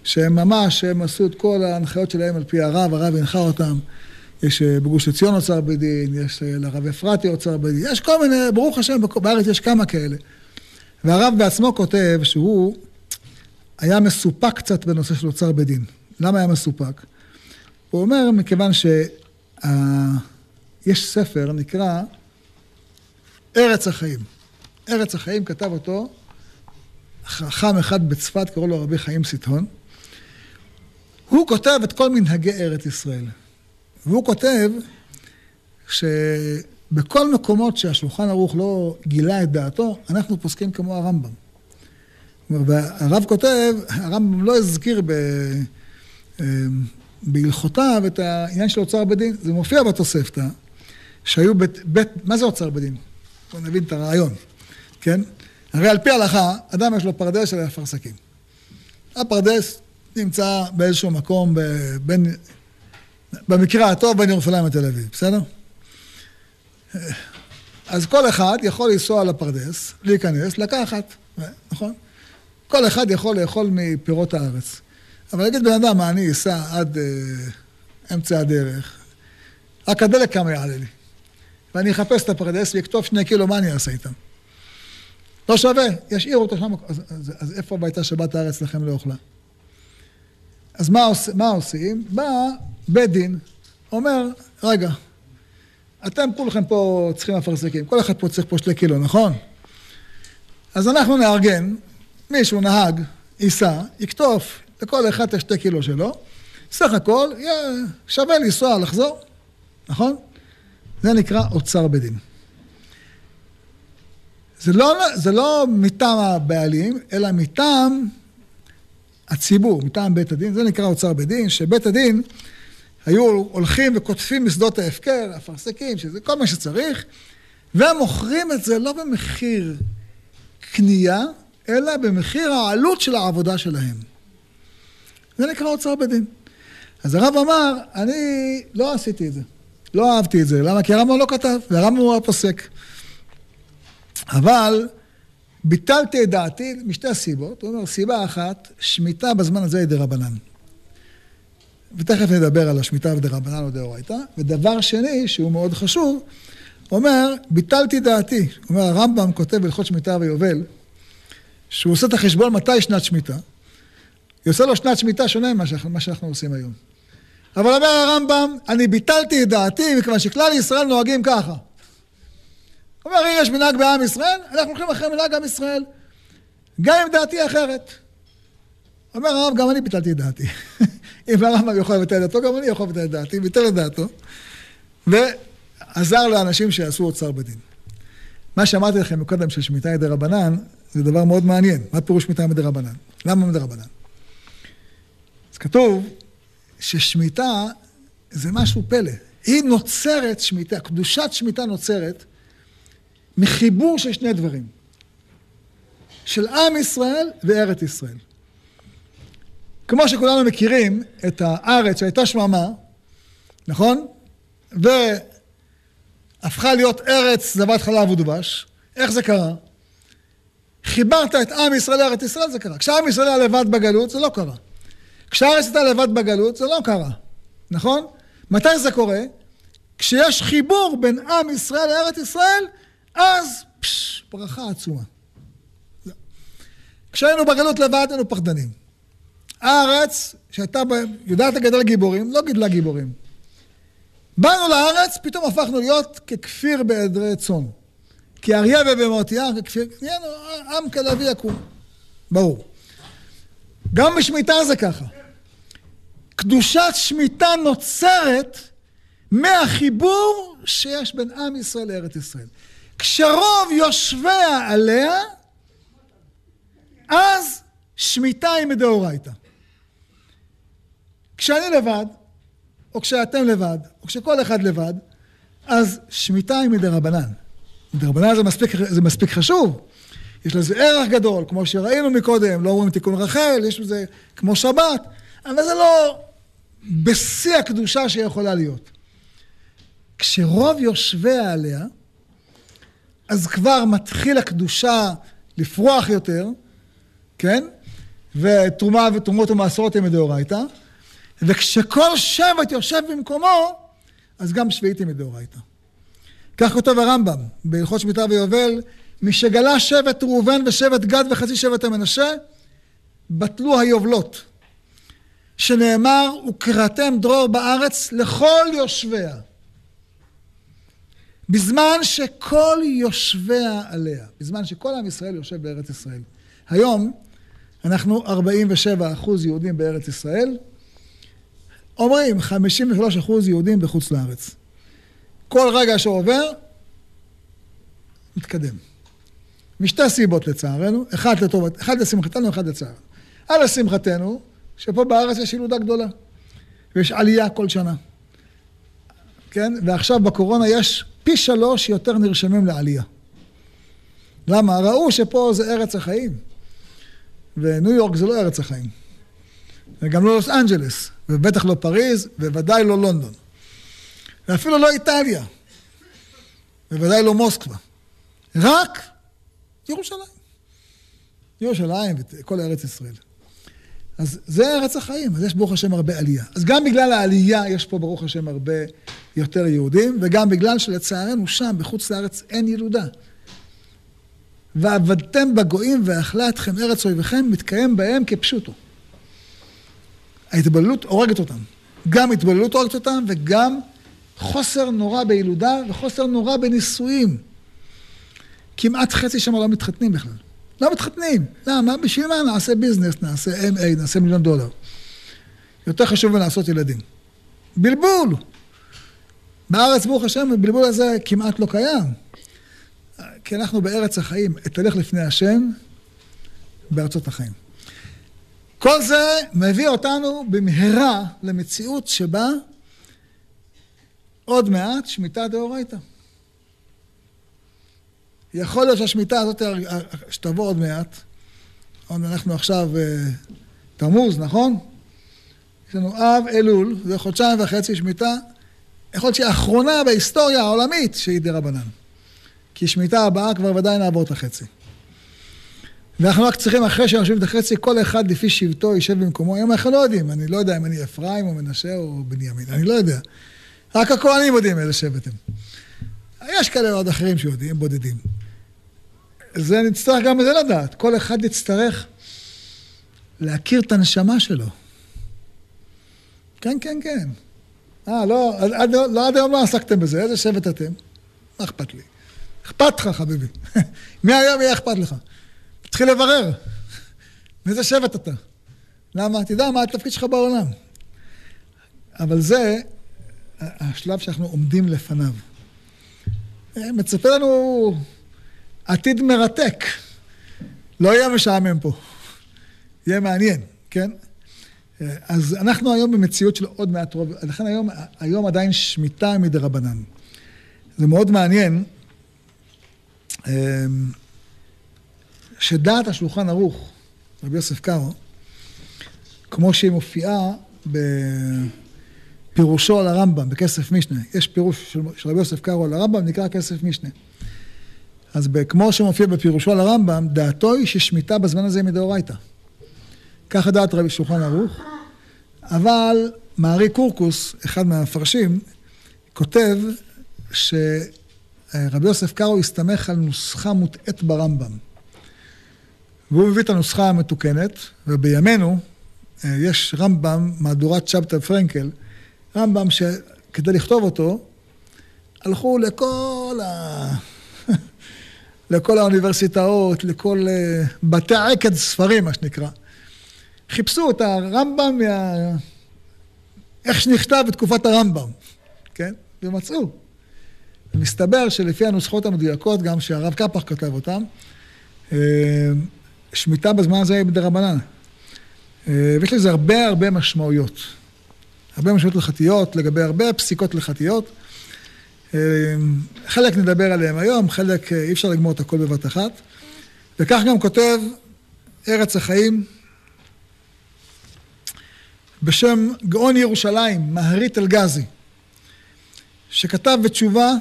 שהם ממש, הם עשו את כל ההנחיות שלהם על פי הרב, הרב הנחה אותם. יש אה, בגוש עציון אוצר בדין, יש לרב אפרתי אוצר בדין, יש כל מיני, ברוך השם, בארץ יש כמה כאלה. והרב בעצמו כותב שהוא היה מסופק קצת בנושא של אוצר בדין. למה היה מסופק? הוא אומר, מכיוון שיש ספר, נקרא ארץ החיים. ארץ החיים כתב אותו חכם אחד בצפת, קראו לו רבי חיים סיטון. הוא כותב את כל מנהגי ארץ ישראל. והוא כותב שבכל מקומות שהשולחן ערוך לא גילה את דעתו, אנחנו פוסקים כמו הרמב"ם. והרב כותב, הרמב"ם לא הזכיר ב... בהלכותיו את העניין של אוצר בדין, זה מופיע בתוספתא, שהיו בית, בית, מה זה אוצר בדין? בואו נבין את הרעיון, כן? הרי על פי ההלכה, אדם יש לו פרדס של אפרסקים. הפרדס נמצא באיזשהו מקום בין, במקרה הטוב בין ירושלים לתל אביב, בסדר? אז כל אחד יכול לנסוע לפרדס, להיכנס, לקחת, נכון? כל אחד יכול לאכול מפירות הארץ. אבל נגיד בן אדם, מה, אני אסע עד uh, אמצע הדרך, רק הדלק כמה יעלה לי. ואני אחפש את הפרדס ואכתוב שני קילו, מה אני אעשה איתם? לא שווה, ישאירו אותו שם. אז, אז, אז איפה הייתה שבת הארץ לכם לא אוכלה? אז מה, עוש, מה עושים? בא בית דין, אומר, רגע, אתם כולכם פה צריכים אפרסקים, כל אחד פה צריך פה שני קילו, נכון? אז אנחנו נארגן, מישהו נהג, ייסע, יקטוף לכל אחד את השתי קילו שלו, סך הכל שווה לנסוע, לחזור, נכון? זה נקרא אוצר בדין. זה לא, זה לא מטעם הבעלים, אלא מטעם הציבור, מטעם בית הדין, זה נקרא אוצר בדין, שבית הדין היו הולכים וקוטפים משדות ההפקר, אפרסקים, שזה כל מה שצריך, ומוכרים את זה לא במחיר קנייה, אלא במחיר העלות של העבודה שלהם. זה נקרא אוצר בדין. אז הרב אמר, אני לא עשיתי את זה. לא אהבתי את זה. למה? כי הרמב"ם לא כתב, והרמב"ם הוא הפוסק. אבל ביטלתי את דעתי משתי סיבות. הוא אומר, סיבה אחת, שמיטה בזמן הזה היא דרבנן. ותכף נדבר על השמיטה ודרבנן או דאורייתא. ודבר שני, שהוא מאוד חשוב, אומר, ביטלתי דעתי. אומר, הרמב"ם כותב בהלכות שמיטה ויובל, שהוא עושה את החשבון מתי שנת שמיטה. יוצא לו שנת שמיטה שונה ממה שאנחנו עושים היום. אבל אומר הרמב"ם, אני ביטלתי את דעתי מכיוון שכלל ישראל נוהגים ככה. אומר, יש מנהג בעם ישראל, אנחנו הולכים אחרי מנהג עם ישראל. גם אם דעתי אחרת. אומר הרב, גם אני ביטלתי את דעתי. אם הרמב"ם יכול לבטל את דעתו, גם אני יכול לבטל את דעתי, ביטל את דעתו. ועזר לאנשים שיעשו אוצר בדין. מה שאמרתי לכם מקודם של שמיטה ידי רבנן, זה דבר מאוד מעניין. מה פירוש שמיטה מדי רבנן? למה מדי רבנן? אז כתוב ששמיטה זה משהו פלא. היא נוצרת, שמיטה, קדושת שמיטה נוצרת מחיבור של שני דברים. של עם ישראל וארץ ישראל. כמו שכולנו מכירים את הארץ שהייתה שממה, נכון? והפכה להיות ארץ זבת חלב ודבש. איך זה קרה? חיברת את עם ישראל לארץ ישראל, זה קרה. כשעם ישראל היה לבד בגלות, זה לא קרה. כשהארץ הייתה לבד בגלות, זה לא קרה, נכון? מתי זה קורה? כשיש חיבור בין עם ישראל לארץ ישראל, אז פש, ברכה עצומה. כשהיינו בגלות לבד, היינו פחדנים. הארץ, שהייתה. יודעת לגדל גיבורים, לא גידלה גיבורים. באנו לארץ, פתאום הפכנו להיות ככפיר בעדרי צאן. כאריה ובמות יער, ככפיר, נהיינו עם כלביא יקום. ברור. גם בשמיטה זה ככה. קדושת שמיטה נוצרת מהחיבור שיש בין עם ישראל לארץ ישראל. כשרוב יושביה עליה, אז שמיטה היא מדאורייתא. כשאני לבד, או כשאתם לבד, או כשכל אחד לבד, אז שמיטה היא מדרבנן. מדרבנן זה מספיק, זה מספיק חשוב. יש לזה ערך גדול, כמו שראינו מקודם, לא אומרים תיקון רחל, יש לזה כמו שבת, אבל זה לא בשיא הקדושה שיכולה להיות. כשרוב יושביה עליה, אז כבר מתחיל הקדושה לפרוח יותר, כן? ותרומה ותרומות ומעשרות הם מדאורייתא, וכשכל שבט יושב במקומו, אז גם שביעית היא מדאורייתא. כך כותב הרמב"ם בהלכות שמיטה ויובל, משגלה שבט ראובן ושבט גד וחצי שבט המנשה, בטלו היובלות. שנאמר, וקראתם דרור בארץ לכל יושביה. בזמן שכל יושביה עליה, בזמן שכל עם ישראל יושב בארץ ישראל. היום אנחנו 47 אחוז יהודים בארץ ישראל, אומרים 53 אחוז יהודים בחוץ לארץ. כל רגע שעובר, מתקדם. משתי סיבות לצערנו, אחת לטובת, אחת לשמחתנו, אחת לצערנו. על לשמחתנו, שפה בארץ יש ילודה גדולה, ויש עלייה כל שנה. כן? ועכשיו בקורונה יש פי שלוש יותר נרשמים לעלייה. למה? ראו שפה זה ארץ החיים. וניו יורק זה לא ארץ החיים. וגם לא לוס אנג'לס, ובטח לא פריז, וודאי לא לונדון. ואפילו לא איטליה. בוודאי לא מוסקבה. רק ירושלים. ירושלים וכל ארץ ישראל. אז זה ארץ החיים, אז יש ברוך השם הרבה עלייה. אז גם בגלל העלייה יש פה ברוך השם הרבה יותר יהודים, וגם בגלל שלצערנו שם, בחוץ לארץ, אין ילודה. ועבדתם בגויים ואכלה אתכם ארץ אויביכם, מתקיים בהם כפשוטו. ההתבוללות הורגת אותם. גם התבוללות הורגת אותם, וגם חוסר נורא בילודה וחוסר נורא בנישואים. כמעט חצי שם לא מתחתנים בכלל. לא מתחתנים. למה? בשביל מה נעשה ביזנס, נעשה MA, נעשה מיליון דולר. יותר חשוב מלעשות ילדים. בלבול. בארץ, ברוך השם, הבלבול הזה כמעט לא קיים. כי אנחנו בארץ החיים, אתהלך לפני השם בארצות החיים. כל זה מביא אותנו במהרה למציאות שבה עוד מעט שמיטה דאורייתא. יכול להיות שהשמיטה הזאת, שתבוא עוד מעט, אנחנו עכשיו אה, תמוז, נכון? יש לנו אב, אלול, זה חודשיים וחצי שמיטה. יכול להיות שהיא האחרונה בהיסטוריה העולמית שהיא דה רבנן. כי שמיטה הבאה כבר ודאי נעבור את החצי. ואנחנו רק צריכים, אחרי שנשאיר את החצי, כל אחד לפי שבטו יישב במקומו. היום אנחנו לא יודעים, אני לא יודע אם אני אפרים או מנשה או בנימין, אני לא יודע. רק הכוהנים יודעים איזה שבט הם. יש כאלה עוד אחרים שיודעים, בודדים. זה נצטרך גם בזה לדעת. כל אחד יצטרך להכיר את הנשמה שלו. כן, כן, כן. אה, לא, עד, לא, עד היום לא עסקתם בזה, איזה שבט אתם? מה אכפת לי? אכפת לך, חביבי. מהיום יהיה אכפת לך. תתחיל לברר. מאיזה שבט אתה? למה? תדע מה התפקיד שלך בעולם. אבל זה השלב שאנחנו עומדים לפניו. מצפה לנו עתיד מרתק. לא יהיה משעמם פה. יהיה מעניין, כן? אז אנחנו היום במציאות של עוד מעט רוב, לכן היום, היום עדיין שמיטה מדי רבנן. זה מאוד מעניין אמ, שדעת השולחן ערוך, רבי יוסף קארו, כמו שהיא מופיעה בפירושו על הרמב"ם, בכסף משנה. יש פירוש של, של רבי יוסף קארו על הרמב"ם, נקרא כסף משנה. אז כמו שמופיע בפירושו על הרמב"ם, דעתו היא ששמיטה בזמן הזה היא מדאורייתא. ככה דעת רבי שולחן ערוך. אבל מארי קורקוס, אחד מהמפרשים, כותב שרבי יוסף קארו הסתמך על נוסחה מוטעית ברמב"ם. והוא מביא את הנוסחה המתוקנת, ובימינו אה, יש רמב"ם, מהדורת שבתא פרנקל, רמב"ם שכדי לכתוב אותו, הלכו לכל ה... לכל האוניברסיטאות, לכל אה, בתי עקד ספרים, מה שנקרא. חיפשו את הרמב"ם מה... איך שנכתב בתקופת הרמב"ם, כן? ומצאו. ומסתבר שלפי הנוסחות המדויקות, גם שהרב קפח כתב אותן, אה, שמיטה בזמן הזה היא בדרבנן. אה, ויש לזה הרבה הרבה משמעויות. הרבה משמעויות הלכתיות, לגבי הרבה פסיקות הלכתיות. אה, חלק נדבר עליהם היום, חלק אי אפשר לגמור את הכל בבת אחת. וכך גם כותב ארץ החיים בשם גאון ירושלים, מהרית אלגזי, שכתב בתשובה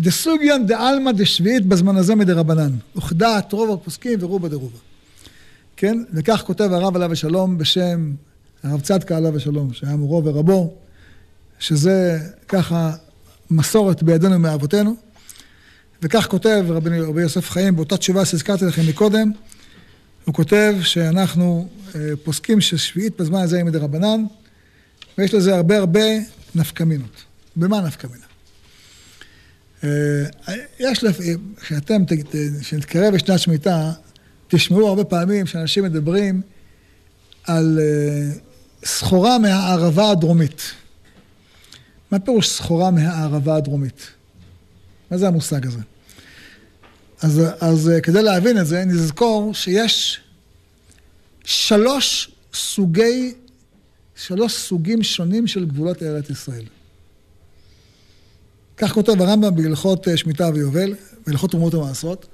דסוגיאן דעלמא דשביעית בזמן הזה מדרבנן, וכדעת רוב הפוסקים ורובה דרובה. כן? וכך כותב הרב עליו השלום בשם הרב צדקה עליו השלום, שהיה מורו ורבו, שזה ככה מסורת בידינו מאבותינו. וכך כותב רבי, רבי יוסף חיים באותה תשובה שהזכרתי לכם מקודם, הוא כותב שאנחנו אה, פוסקים ששביעית בזמן הזה היא מדרבנן, ויש לזה הרבה הרבה נפקמינות. במה נפקמינה? אה, יש לפעמים, כשאתם, כשנתקרב לשנת שמיטה, תשמעו הרבה פעמים שאנשים מדברים על אה, סחורה מהערבה הדרומית. מה פירוש סחורה מהערבה הדרומית? מה זה המושג הזה? אז, אז כדי להבין את זה, נזכור שיש שלוש סוגי, שלוש סוגים שונים של גבולות ארץ ישראל. כך כותב הרמב"ם בהלכות אה, שמיטה ויובל, בהלכות תרומות ומעשרות.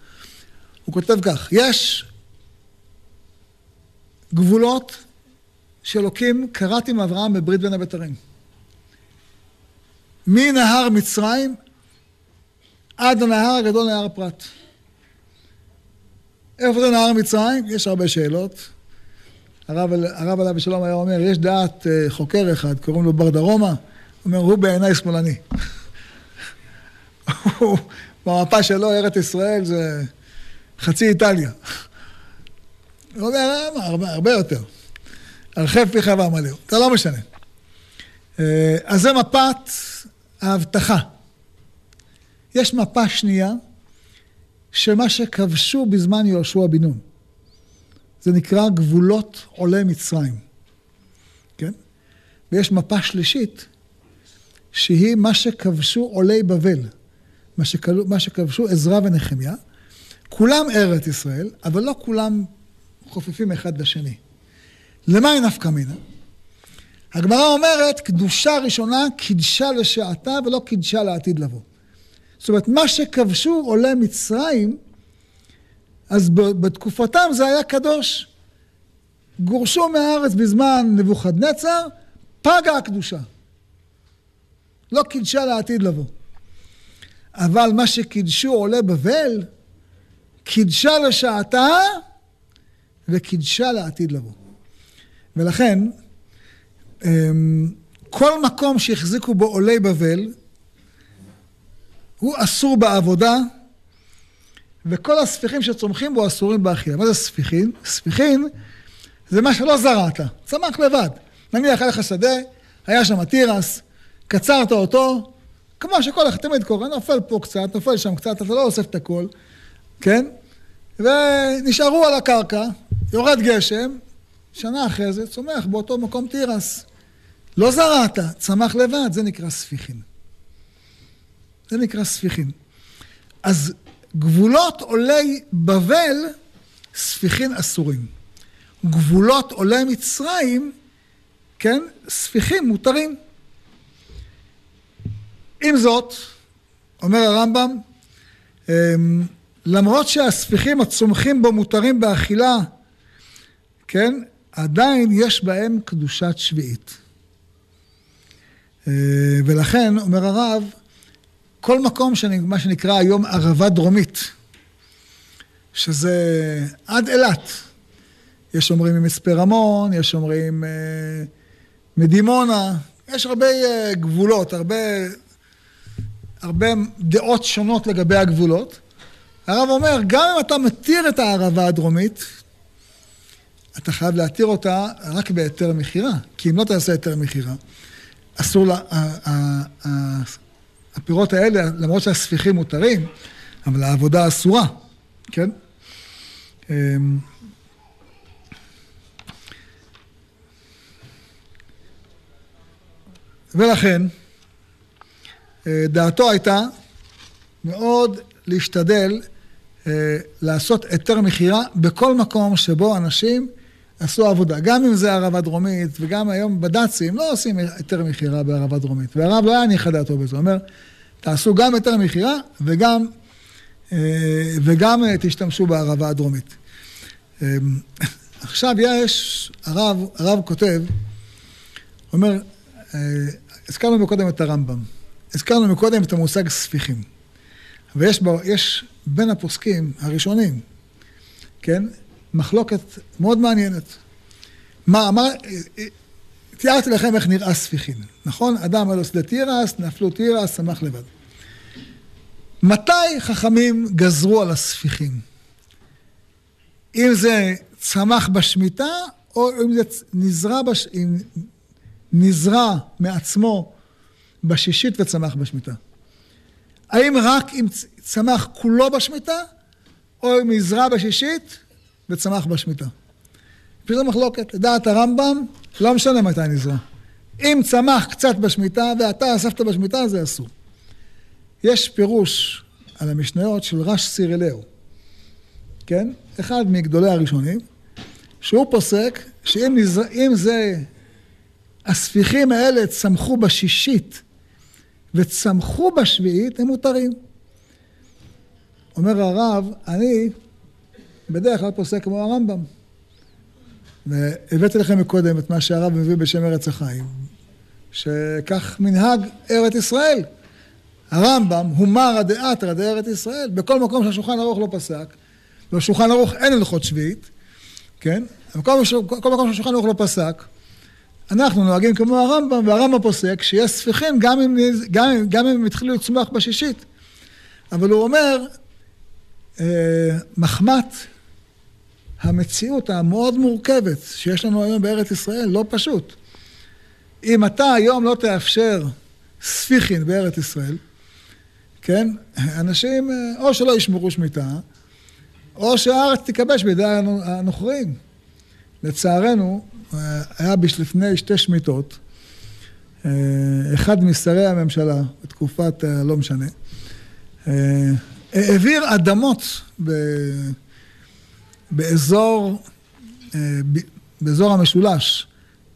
הוא כותב כך, יש גבולות שאלוקים כרת עם אברהם בברית בין הבתרים. מנהר מצרים עד הנהר הגדול נהר פרת. איפה זה נהר מצרים? יש הרבה שאלות. הרב, הרב עליו בשלום היה אומר, יש דעת אה, חוקר אחד, קוראים לו בר דרומה, אומר, הוא בעיניי שמאלני. במפה שלו, ארץ ישראל זה חצי איטליה. הוא אומר, אה, הרבה, הרבה יותר. הרחב פיך ועמלהו. זה לא משנה. אה, אז זה מפת ההבטחה. יש מפה שנייה, של מה שכבשו בזמן יהושע בן נון. זה נקרא גבולות עולי מצרים, כן? ויש מפה שלישית, שהיא מה שכבשו עולי בבל, מה, שכל... מה שכבשו עזרא ונחמיה. כולם ארץ ישראל, אבל לא כולם חופפים אחד לשני. למה היא נפקא מינה? הגמרא אומרת, קדושה ראשונה קידשה לשעתה ולא קידשה לעתיד לבוא. זאת אומרת, מה שכבשו עולי מצרים, אז בתקופתם זה היה קדוש. גורשו מהארץ בזמן נבוכדנצר, פגה הקדושה. לא קידשה לעתיד לבוא. אבל מה שקידשו עולי בבל, קידשה לשעתה וקידשה לעתיד לבוא. ולכן, כל מקום שהחזיקו בו עולי בבל, הוא אסור בעבודה, וכל הספיחים שצומחים בו אסורים באכילה. מה זה ספיחין? ספיחין זה מה שלא זרעת, צמח לבד. נניח היה לך שדה, היה שם תירס, קצרת אותו, כמו שכל אחד תמיד קורה, נופל פה קצת, נופל שם קצת, אתה לא אוסף את הכל, כן? ונשארו על הקרקע, יורד גשם, שנה אחרי זה צומח באותו מקום תירס. לא זרעת, צמח לבד, זה נקרא ספיחין. זה נקרא ספיחין. אז גבולות עולי בבל, ספיחין אסורים. גבולות עולי מצרים, כן, ספיחים מותרים. עם זאת, אומר הרמב"ם, אמ, למרות שהספיחים הצומחים בו מותרים באכילה, כן, עדיין יש בהם קדושת שביעית. אה, ולכן, אומר הרב, כל מקום, שאני, מה שנקרא היום ערבה דרומית, שזה עד אילת, יש אומרים ממצפה רמון, יש אומרים אה, מדימונה, יש הרבה אה, גבולות, הרבה, הרבה דעות שונות לגבי הגבולות. הרב אומר, גם אם אתה מתיר את הערבה הדרומית, אתה חייב להתיר אותה רק בהיתר מכירה, כי אם לא תעשה היתר מכירה, אסור לה... הפירות האלה, למרות שהספיחים מותרים, אבל העבודה אסורה, כן? אמ, ולכן, אה, דעתו הייתה מאוד להשתדל אה, לעשות היתר מכירה בכל מקום שבו אנשים עשו עבודה. גם אם זה ערבה דרומית, וגם היום בד"צים לא עושים היתר מכירה בערבה דרומית. והרב לא היה הניחה דעתו בזה, הוא אומר, תעשו גם היתר מכירה וגם, אה, וגם תשתמשו בערבה הדרומית. עכשיו יש, הרב, הרב כותב, אומר, הזכרנו מקודם את הרמב"ם, הזכרנו מקודם את המושג ספיחים. ויש בו, בין הפוסקים הראשונים, כן, מחלוקת מאוד מעניינת. מה, אמר, תיארתי לכם איך נראה ספיחין, נכון? אדם לו שדה תירס, נפלו תירס, שמח לבד. מתי חכמים גזרו על הספיחים? אם זה צמח בשמיטה, או אם זה נזרע, בש... אם נזרע מעצמו בשישית וצמח בשמיטה. האם רק אם צמח כולו בשמיטה, או אם נזרע בשישית וצמח בשמיטה. זו מחלוקת. לדעת הרמב"ם, לא משנה מתי נזרע. אם צמח קצת בשמיטה ואתה אספת בשמיטה, זה אסור. יש פירוש על המשניות של רש סירלאו, כן? אחד מגדולי הראשונים, שהוא פוסק שאם נזר... זה הספיחים האלה צמחו בשישית וצמחו בשביעית, הם מותרים. אומר הרב, אני בדרך כלל פוסק כמו הרמב"ם. והבאתי לכם מקודם את מה שהרב מביא בשם ארץ החיים, שכך מנהג ארץ ישראל. הרמב"ם הוא מרא דאתרא דארץ ישראל. בכל מקום שהשולחן ערוך לא פסק, ובשולחן ערוך אין הלכות שביעית, כן? בכל מקום שהשולחן ערוך לא פסק, אנחנו נוהגים כמו הרמב"ם, והרמב"ם פוסק שיש ספיחים גם אם, גם, גם אם הם התחילו לצמוח בשישית. אבל הוא אומר, אה, מחמת המציאות המאוד מורכבת שיש לנו היום בארץ ישראל, לא פשוט. אם אתה היום לא תאפשר ספיחין בארץ ישראל, כן, אנשים אה, או שלא ישמרו שמיטה, או שהארץ תיכבש בידי הנוכרים. לצערנו, היה לפני שתי שמיטות, אה, אחד משרי הממשלה, בתקופת, אה, לא משנה, אה, העביר אדמות ב, באזור, באזור המשולש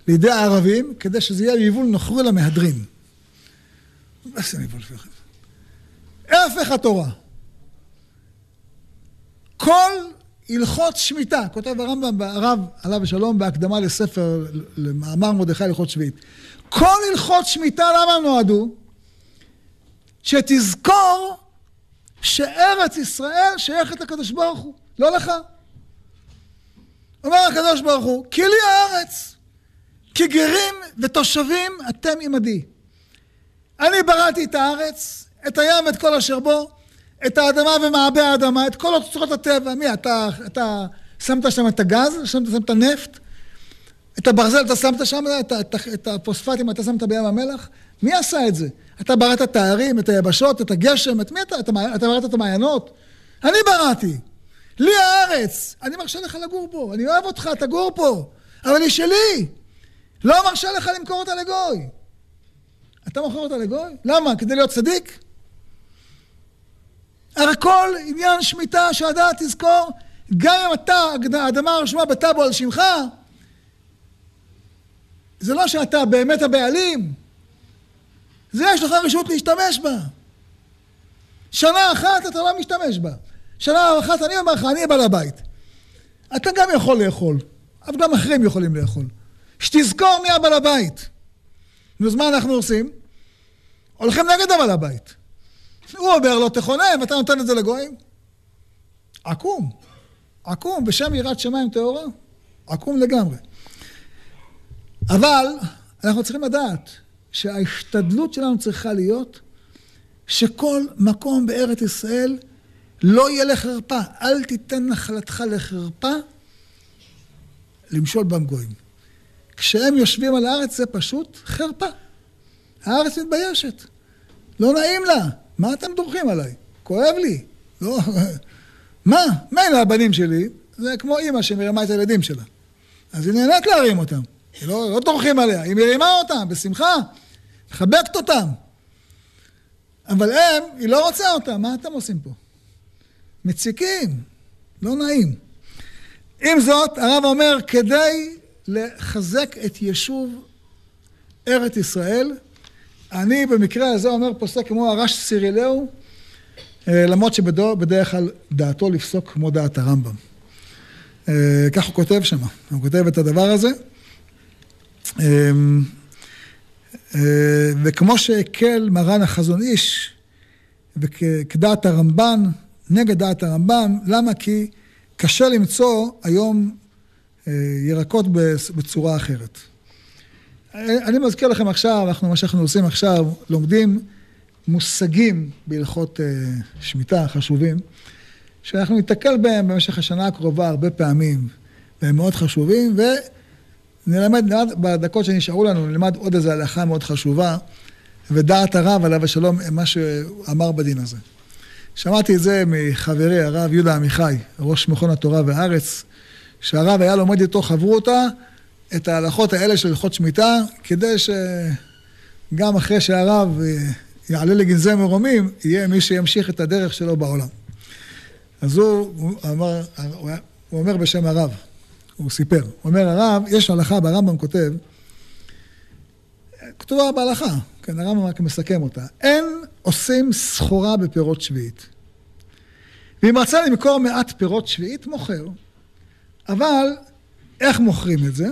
לידי הערבים, כדי שזה יהיה יבול נוכרי למהדרין. מה זה יבול שלכם? הפך התורה. כל הלכות שמיטה, כותב הרמב"ם, הרב עליו השלום, בהקדמה לספר, למאמר מרדכי הלכות שביעית. כל הלכות שמיטה, למה נועדו? שתזכור שארץ ישראל שייכת לקדוש ברוך הוא, לא לך. אומר הקדוש ברוך הוא, כי לי הארץ, כי גרים ותושבים אתם עמדי. אני בראתי את הארץ, את הים ואת כל אשר בו, את האדמה ומעבה האדמה, את כל אוצרות הטבע. מי, אתה, אתה שמת שם את הגז, שמת שם את הנפט, את הברזל אתה שמת שם, את, את, את הפוספטים אתה שמת בים המלח? מי עשה את זה? אתה בראת את הערים, את היבשות, את הגשם, את מי אתה? אתה, אתה בראת את המעיינות? אני בראתי. לי הארץ, אני מרשה לך לגור פה, אני אוהב אותך, תגור פה, אבל היא שלי. לא מרשה לך למכור אותה לגוי. אתה מוכר אותה לגוי? למה? כדי להיות צדיק? הרי כל עניין שמיטה שהדעת תזכור, גם אם אתה, האדמה הרשומה בטאבו על שמך, זה לא שאתה באמת הבעלים, זה יש לך רשות להשתמש בה. שנה אחת אתה לא משתמש בה. שנה אחת אני אומר לך, אני בעל הבית. אתה גם יכול לאכול, אבל גם אחרים יכולים לאכול. שתזכור מי הבעל הבית. נו, אז מה אנחנו עושים? הולכים נגד הבעל הבית. הוא אומר לו, תכונן, ואתה נותן את זה לגויים? עקום. עקום, בשם יראת שמיים טהורה. עקום לגמרי. אבל אנחנו צריכים לדעת שההשתדלות שלנו צריכה להיות שכל מקום בארץ ישראל לא יהיה לחרפה. אל תיתן נחלתך לחרפה למשול בם גויים. כשהם יושבים על הארץ זה פשוט חרפה. הארץ מתביישת. לא נעים לה. מה אתם דורכים עליי? כואב לי. לא... מה? מילא הבנים שלי, זה כמו אימא שמרימה את הילדים שלה. אז היא נהנית להרים אותם. היא לא, לא דורכים עליה, היא מרימה אותם, בשמחה, מחבקת אותם. אבל הם, היא לא רוצה אותם, מה אתם עושים פה? מציקים, לא נעים. עם זאת, הרב אומר, כדי לחזק את יישוב ארץ ישראל, אני במקרה הזה אומר פוסק כמו הרש סירילאו, אה, למרות שבדרך כלל דעתו לפסוק כמו דעת הרמב"ם. אה, כך הוא כותב שם, הוא כותב את הדבר הזה. אה, וכמו שהקל מרן החזון איש, וכדעת הרמב"ן, נגד דעת הרמב"ן, למה? כי קשה למצוא היום ירקות בצורה אחרת. אני מזכיר לכם עכשיו, אנחנו, מה שאנחנו עושים עכשיו, לומדים מושגים בהלכות uh, שמיטה חשובים, שאנחנו ניתקל בהם במשך השנה הקרובה הרבה פעמים, והם מאוד חשובים, ונלמד, בדקות שנשארו לנו, נלמד עוד איזו הלכה מאוד חשובה, ודעת הרב עליו השלום, מה שהוא אמר בדין הזה. שמעתי את זה מחברי הרב יהודה עמיחי, ראש מכון התורה והארץ, שהרב היה לומד איתו חברותא, את ההלכות האלה של הלכות שמיטה, כדי שגם אחרי שהרב אה, יעלה לגנזי מרומים, יהיה מי שימשיך את הדרך שלו בעולם. אז הוא, הוא אמר, הוא אומר בשם הרב, הוא סיפר, הוא אומר הרב, יש הלכה, ברמב"ם כותב, כתובה בהלכה, כן, הרמב"ם רק מסכם אותה, אין עושים סחורה בפירות שביעית. ואם רצה למכור מעט פירות שביעית, מוכר. אבל איך מוכרים את זה?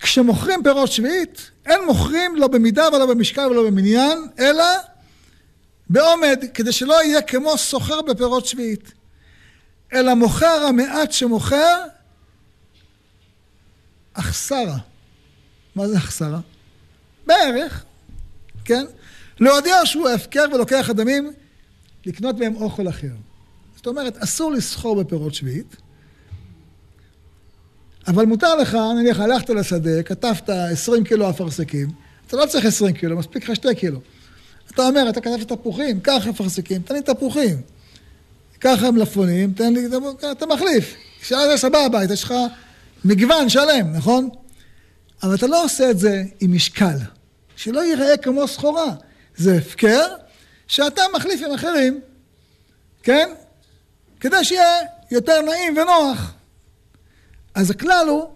כשמוכרים פירות שביעית, אין מוכרים לא במידה ולא במשקל ולא במניין, אלא בעומד, כדי שלא יהיה כמו סוחר בפירות שביעית. אלא מוכר המעט שמוכר, אכסרה. מה זה אכסרה? בערך, כן? להודיע שהוא הפקר ולוקח אדמים, לקנות מהם אוכל אחר. זאת אומרת, אסור לסחור בפירות שביעית, אבל מותר לך, נניח, הלכת לשדה, כתבת 20 קילו אפרסקים, אתה לא צריך 20 קילו, מספיק לך 2 קילו. אתה אומר, אתה כתבת תפוחים, קח אפרסקים, תן לי תפוחים. קח מלפפונים, תן לי, אתה מחליף. שאלה סבבה, יש לך מגוון שלם, נכון? אבל אתה לא עושה את זה עם משקל, שלא ייראה כמו סחורה. זה הפקר שאתה מחליף עם אחרים, כן? כדי שיהיה יותר נעים ונוח. אז הכלל הוא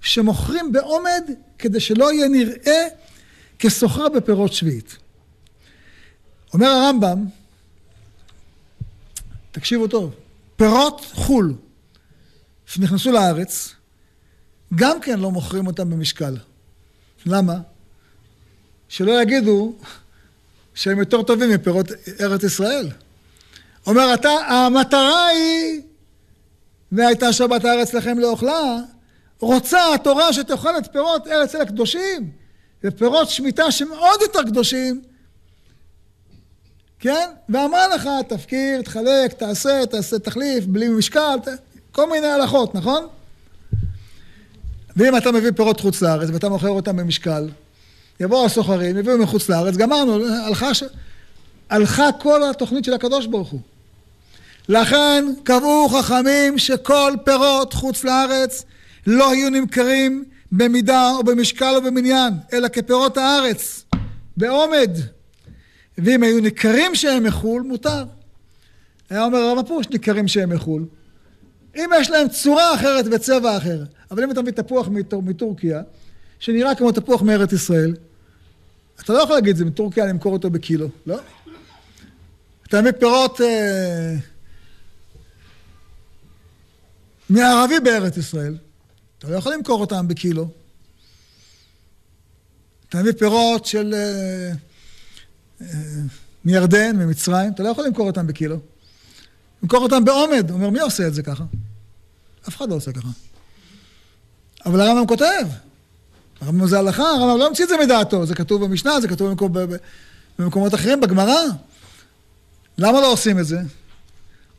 שמוכרים בעומד כדי שלא יהיה נראה כסוחר בפירות שביעית. אומר הרמב"ם, תקשיבו טוב, פירות חו"ל שנכנסו לארץ, גם כן לא מוכרים אותם במשקל. למה? שלא יגידו שהם יותר טובים מפירות ארץ ישראל. אומר, אתה, המטרה היא, והייתה שבת הארץ לכם לאוכלה, רוצה התורה שתאכל את פירות ארץ אל הקדושים, ופירות שמיטה שמאוד יותר קדושים, כן? ואמרה לך, תפקיר, תחלק, תעשה, תעשה תחליף, בלי משקל. כל מיני הלכות, נכון? ואם אתה מביא פירות חוץ לארץ ואתה מוכר אותם במשקל, יבואו הסוחרים, יביאו מחוץ לארץ, גמרנו, הלכה, ש... הלכה כל התוכנית של הקדוש ברוך הוא. לכן קבעו חכמים שכל פירות חוץ לארץ לא יהיו נמכרים במידה או במשקל או במניין, אלא כפירות הארץ, בעומד. ואם היו ניכרים שהם מחו"ל, מותר. היה אומר הרב הפוש, ניכרים שהם מחו"ל. אם יש להם צורה אחרת וצבע אחר, אבל אם אתה מביא תפוח מטור, מטורקיה, שנראה כמו תפוח מארץ ישראל, אתה לא יכול להגיד את זה מטורקיה, למכור אותו בקילו, לא? אתה מביא פירות אה, מערבי בארץ ישראל, אתה לא יכול למכור אותם בקילו. אתה מביא פירות של... אה, אה, מירדן, ממצרים, אתה לא יכול למכור אותם בקילו. למכור אותם בעומד. הוא אומר, מי עושה את זה ככה? אף אחד לא עושה ככה. אבל הרמב"ם כותב, הרמב"ם זה הלכה, הרמב"ם לא המציא את זה מדעתו, זה כתוב במשנה, זה כתוב במקום, במקומות אחרים, בגמרא. למה לא עושים את זה?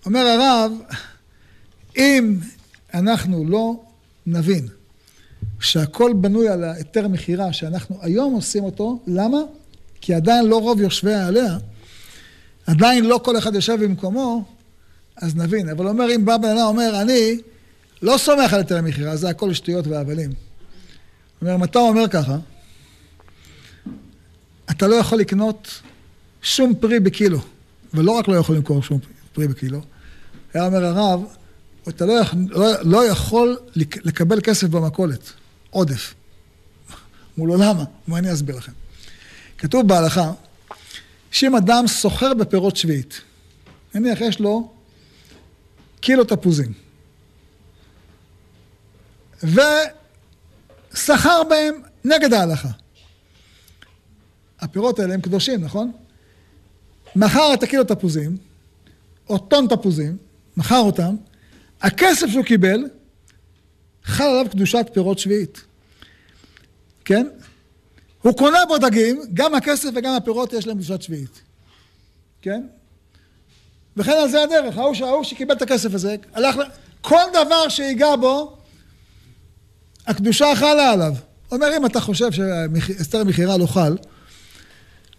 אומר הרב, אם אנחנו לא נבין שהכל בנוי על ההיתר מכירה שאנחנו היום עושים אותו, למה? כי עדיין לא רוב יושביה עליה, עדיין לא כל אחד יושב במקומו, אז נבין. אבל אומר, אם בא בן אדם אומר, אני לא סומך על היתר מכירה, זה הכל שטויות והבלים. אומר, אם אתה אומר ככה, אתה לא יכול לקנות שום פרי בקילו, ולא רק לא יכול למכור שום פרי בקילו, היה אומר הרב, אתה לא, לא, לא יכול לקבל כסף במכולת, עודף. אמרו לו, למה? מה אני אסביר לכם? כתוב בהלכה, שאם אדם סוחר בפירות שביעית, נניח יש לו קילו תפוזים, וסחר בהם נגד ההלכה. הפירות האלה הם קדושים, נכון? מכר את הקילו תפוזים, או טון תפוזים, מכר אותם, הכסף שהוא קיבל, חל עליו קדושת פירות שביעית. כן? הוא קונה בו דגים, גם הכסף וגם הפירות יש להם קדושת שביעית. כן? וכן על זה הדרך, ההוא שקיבל את הכסף הזה, הלך ל... כל דבר שיגע בו, הקדושה חלה עליו. אומר, אם אתה חושב שהסתר מכירה לא חל,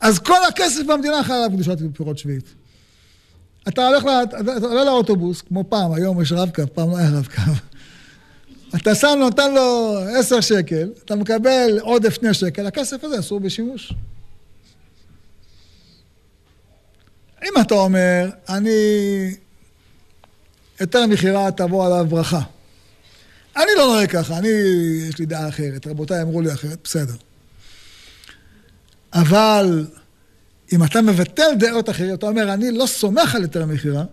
אז כל הכסף במדינה חל עליו קדושת פירות שביעית. אתה הולך, לה, אתה עולה לאוטובוס, כמו פעם, היום יש רב-קו, פעם לא היה רב-קו. אתה שם, נותן לו עשר שקל, אתה מקבל עודף שני שקל, הכסף הזה אסור בשימוש. אם אתה אומר, אני... יותר מכירה תבוא עליו ברכה. אני לא נוהג ככה, אני, יש לי דעה אחרת, רבותיי אמרו לי אחרת, בסדר. אבל אם אתה מבטל דעות אחרות, אתה אומר, אני לא סומך על יותר מכירה,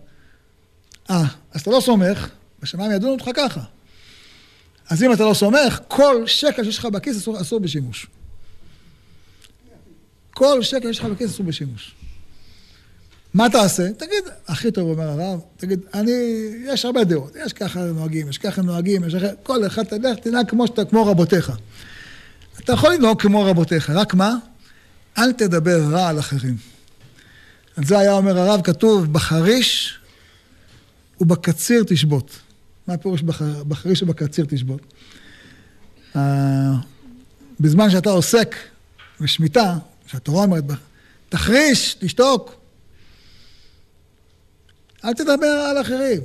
אה, אז אתה לא סומך, בשמיים ידונו אותך ככה. אז אם אתה לא סומך, כל שקל שיש לך בכיס אסור, אסור בשימוש. כל שקל שיש לך בכיס אסור בשימוש. מה תעשה? תגיד, הכי טוב אומר הרב, תגיד, אני, יש הרבה דעות, יש ככה נוהגים, יש ככה נוהגים, יש ככה, כל אחד תלך, תנהג כמו שאתה, כמו רבותיך. אתה יכול לנהוג כמו רבותיך, רק מה? אל תדבר רע על אחרים. על זה היה אומר הרב, כתוב, בחריש ובקציר תשבות. מה הפירוש בחריש ובקציר תשבות? בזמן שאתה עוסק בשמיטה, שהתורה אומרת, תחריש, תשתוק. אל תדבר על אחרים.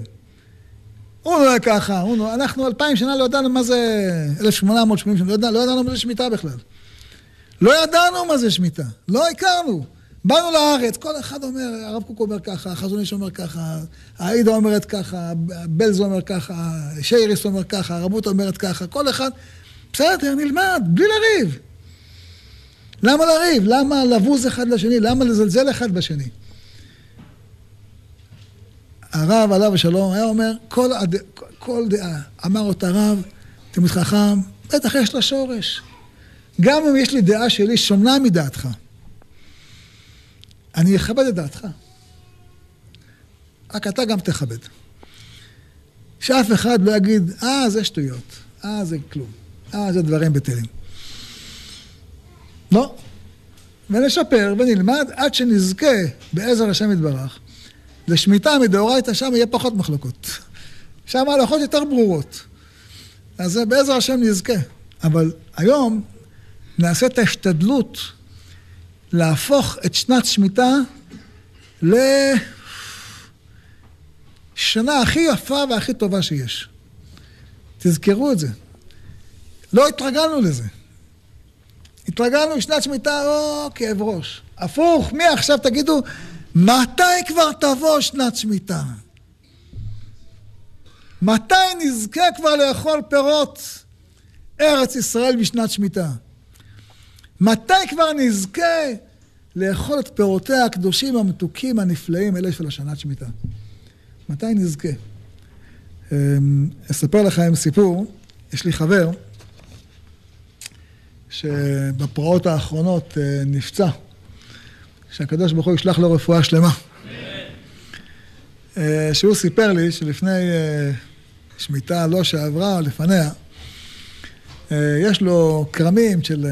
הוא נוהג ככה, הוא נוהג, אנחנו אלפיים שנה לא ידענו מה זה, 1880 שנה, לא ידענו, לא ידענו מה זה שמיטה בכלל. לא ידענו מה זה שמיטה, לא הכרנו. באנו לארץ, כל אחד אומר, הרב קוק אומר ככה, החזון איש אומר ככה, העידה אומרת ככה, בלז אומר ככה, שייריס אומר ככה, הרבות אומרת ככה, כל אחד, בסדר, נלמד, בלי לריב. למה לריב? למה לבוז אחד לשני? למה לזלזל אחד בשני? הרב עליו השלום היה אומר, כל, הד... כל דעה, אמר אותה רב, תלמיד חכם, בטח יש לה שורש. גם אם יש לי דעה שלי שונה מדעתך, אני אכבד את דעתך. רק אתה גם תכבד. שאף אחד לא יגיד, אה, זה שטויות, אה, זה כלום, אה, זה דברים בטלים. לא. ונשפר ונלמד עד שנזכה בעזר השם יתברך. לשמיטה מדאורייתא שם יהיה פחות מחלוקות. שם ההלכות יותר ברורות. אז בעזר השם נזכה. אבל היום נעשה את ההשתדלות להפוך את שנת שמיטה לשנה הכי יפה והכי טובה שיש. תזכרו את זה. לא התרגלנו לזה. התרגלנו לשנת שמיטה, או כאב ראש. הפוך, מי עכשיו תגידו, מתי כבר תבוא שנת שמיטה? מתי נזכה כבר לאכול פירות ארץ ישראל בשנת שמיטה? מתי כבר נזכה לאכול את פירותיה הקדושים, המתוקים, הנפלאים, אלה של השנת שמיטה? מתי נזכה? אמ, אספר לכם סיפור, יש לי חבר שבפרעות האחרונות אה, נפצע, שהקדוש ברוך הוא ישלח לו רפואה שלמה. אה, שהוא סיפר לי שלפני אה, שמיטה לא שעברה, לפניה, יש לו כרמים של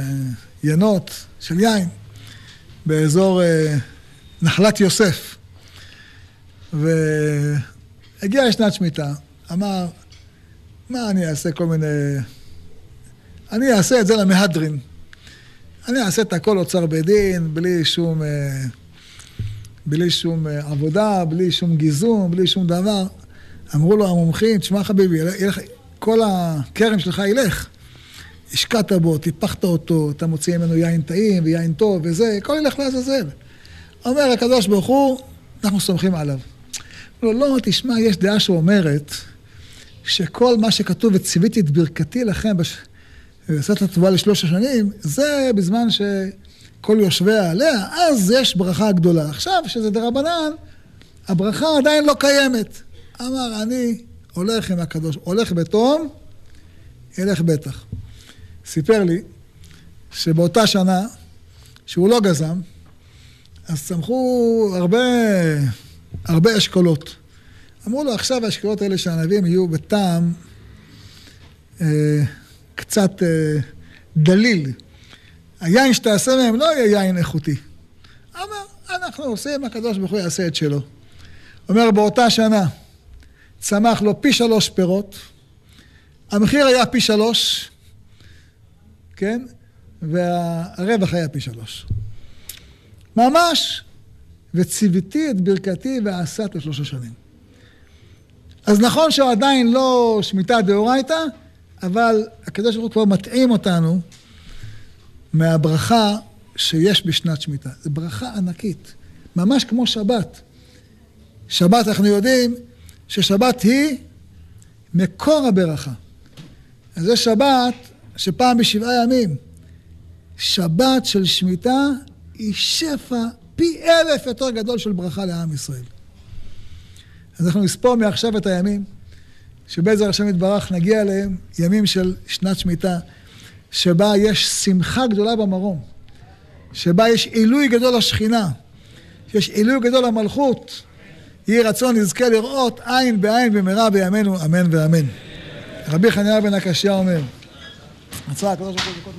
ינות, של יין, באזור נחלת יוסף. והגיעה שנת שמיטה, אמר, מה אני אעשה כל מיני אני אעשה את זה למהדרין. אני אעשה את הכל אוצר בית דין, בלי שום, אה, בלי שום אה, עבודה, בלי שום גיזום, בלי שום דבר. אמרו לו המומחים, תשמע חביבי, ילך, כל הכרם שלך ילך. השקעת בו, טיפחת אותו, אתה מוציא ממנו יין טעים ויין טוב וזה, הכל ילך לעזאזל. אומר הקדוש ברוך הוא, אנחנו סומכים עליו. לא, לא, תשמע, יש דעה שאומרת שכל מה שכתוב, וציוויתי את ברכתי לכם בש... ועשית טובה לשלוש השנים, זה בזמן שכל יושביה עליה, אז יש ברכה גדולה. עכשיו, שזה דרבנן, הברכה עדיין לא קיימת. אמר, אני הולך עם הקדוש, הולך בתום, ילך בטח. סיפר לי שבאותה שנה, שהוא לא גזם, אז צמחו הרבה, הרבה אשכולות. אמרו לו, עכשיו האשכולות האלה של הענבים יהיו בטעם... אה, קצת אה, דליל. היין שתעשה מהם לא יהיה יין איכותי. אמר, אנחנו עושים, הקדוש ברוך הוא יעשה את שלו. אומר, באותה שנה צמח לו פי שלוש פירות, המחיר היה פי שלוש, כן? והרווח היה פי שלוש. ממש, וציוויתי את ברכתי ועשת לשלושה שנים. אז נכון שהוא עדיין לא שמיטה דאורייתא, אבל הקדוש ברוך הוא כבר מטעים אותנו מהברכה שיש בשנת שמיטה. זו ברכה ענקית, ממש כמו שבת. שבת אנחנו יודעים ששבת היא מקור הברכה. אז זה שבת שפעם בשבעה ימים. שבת של שמיטה היא שפע פי אלף יותר גדול של ברכה לעם ישראל. אז אנחנו נספור מעכשיו את הימים. שבעזר השם יתברך נגיע אליהם ימים של שנת שמיטה, שבה יש שמחה גדולה במרום, שבה יש עילוי גדול לשכינה, שיש עילוי גדול למלכות. יהי רצון נזכה לראות עין בעין במהרה בימינו, אמן ואמן. רבי חניה בן הקשיא אומר, רצה הקדוש ברוך הוא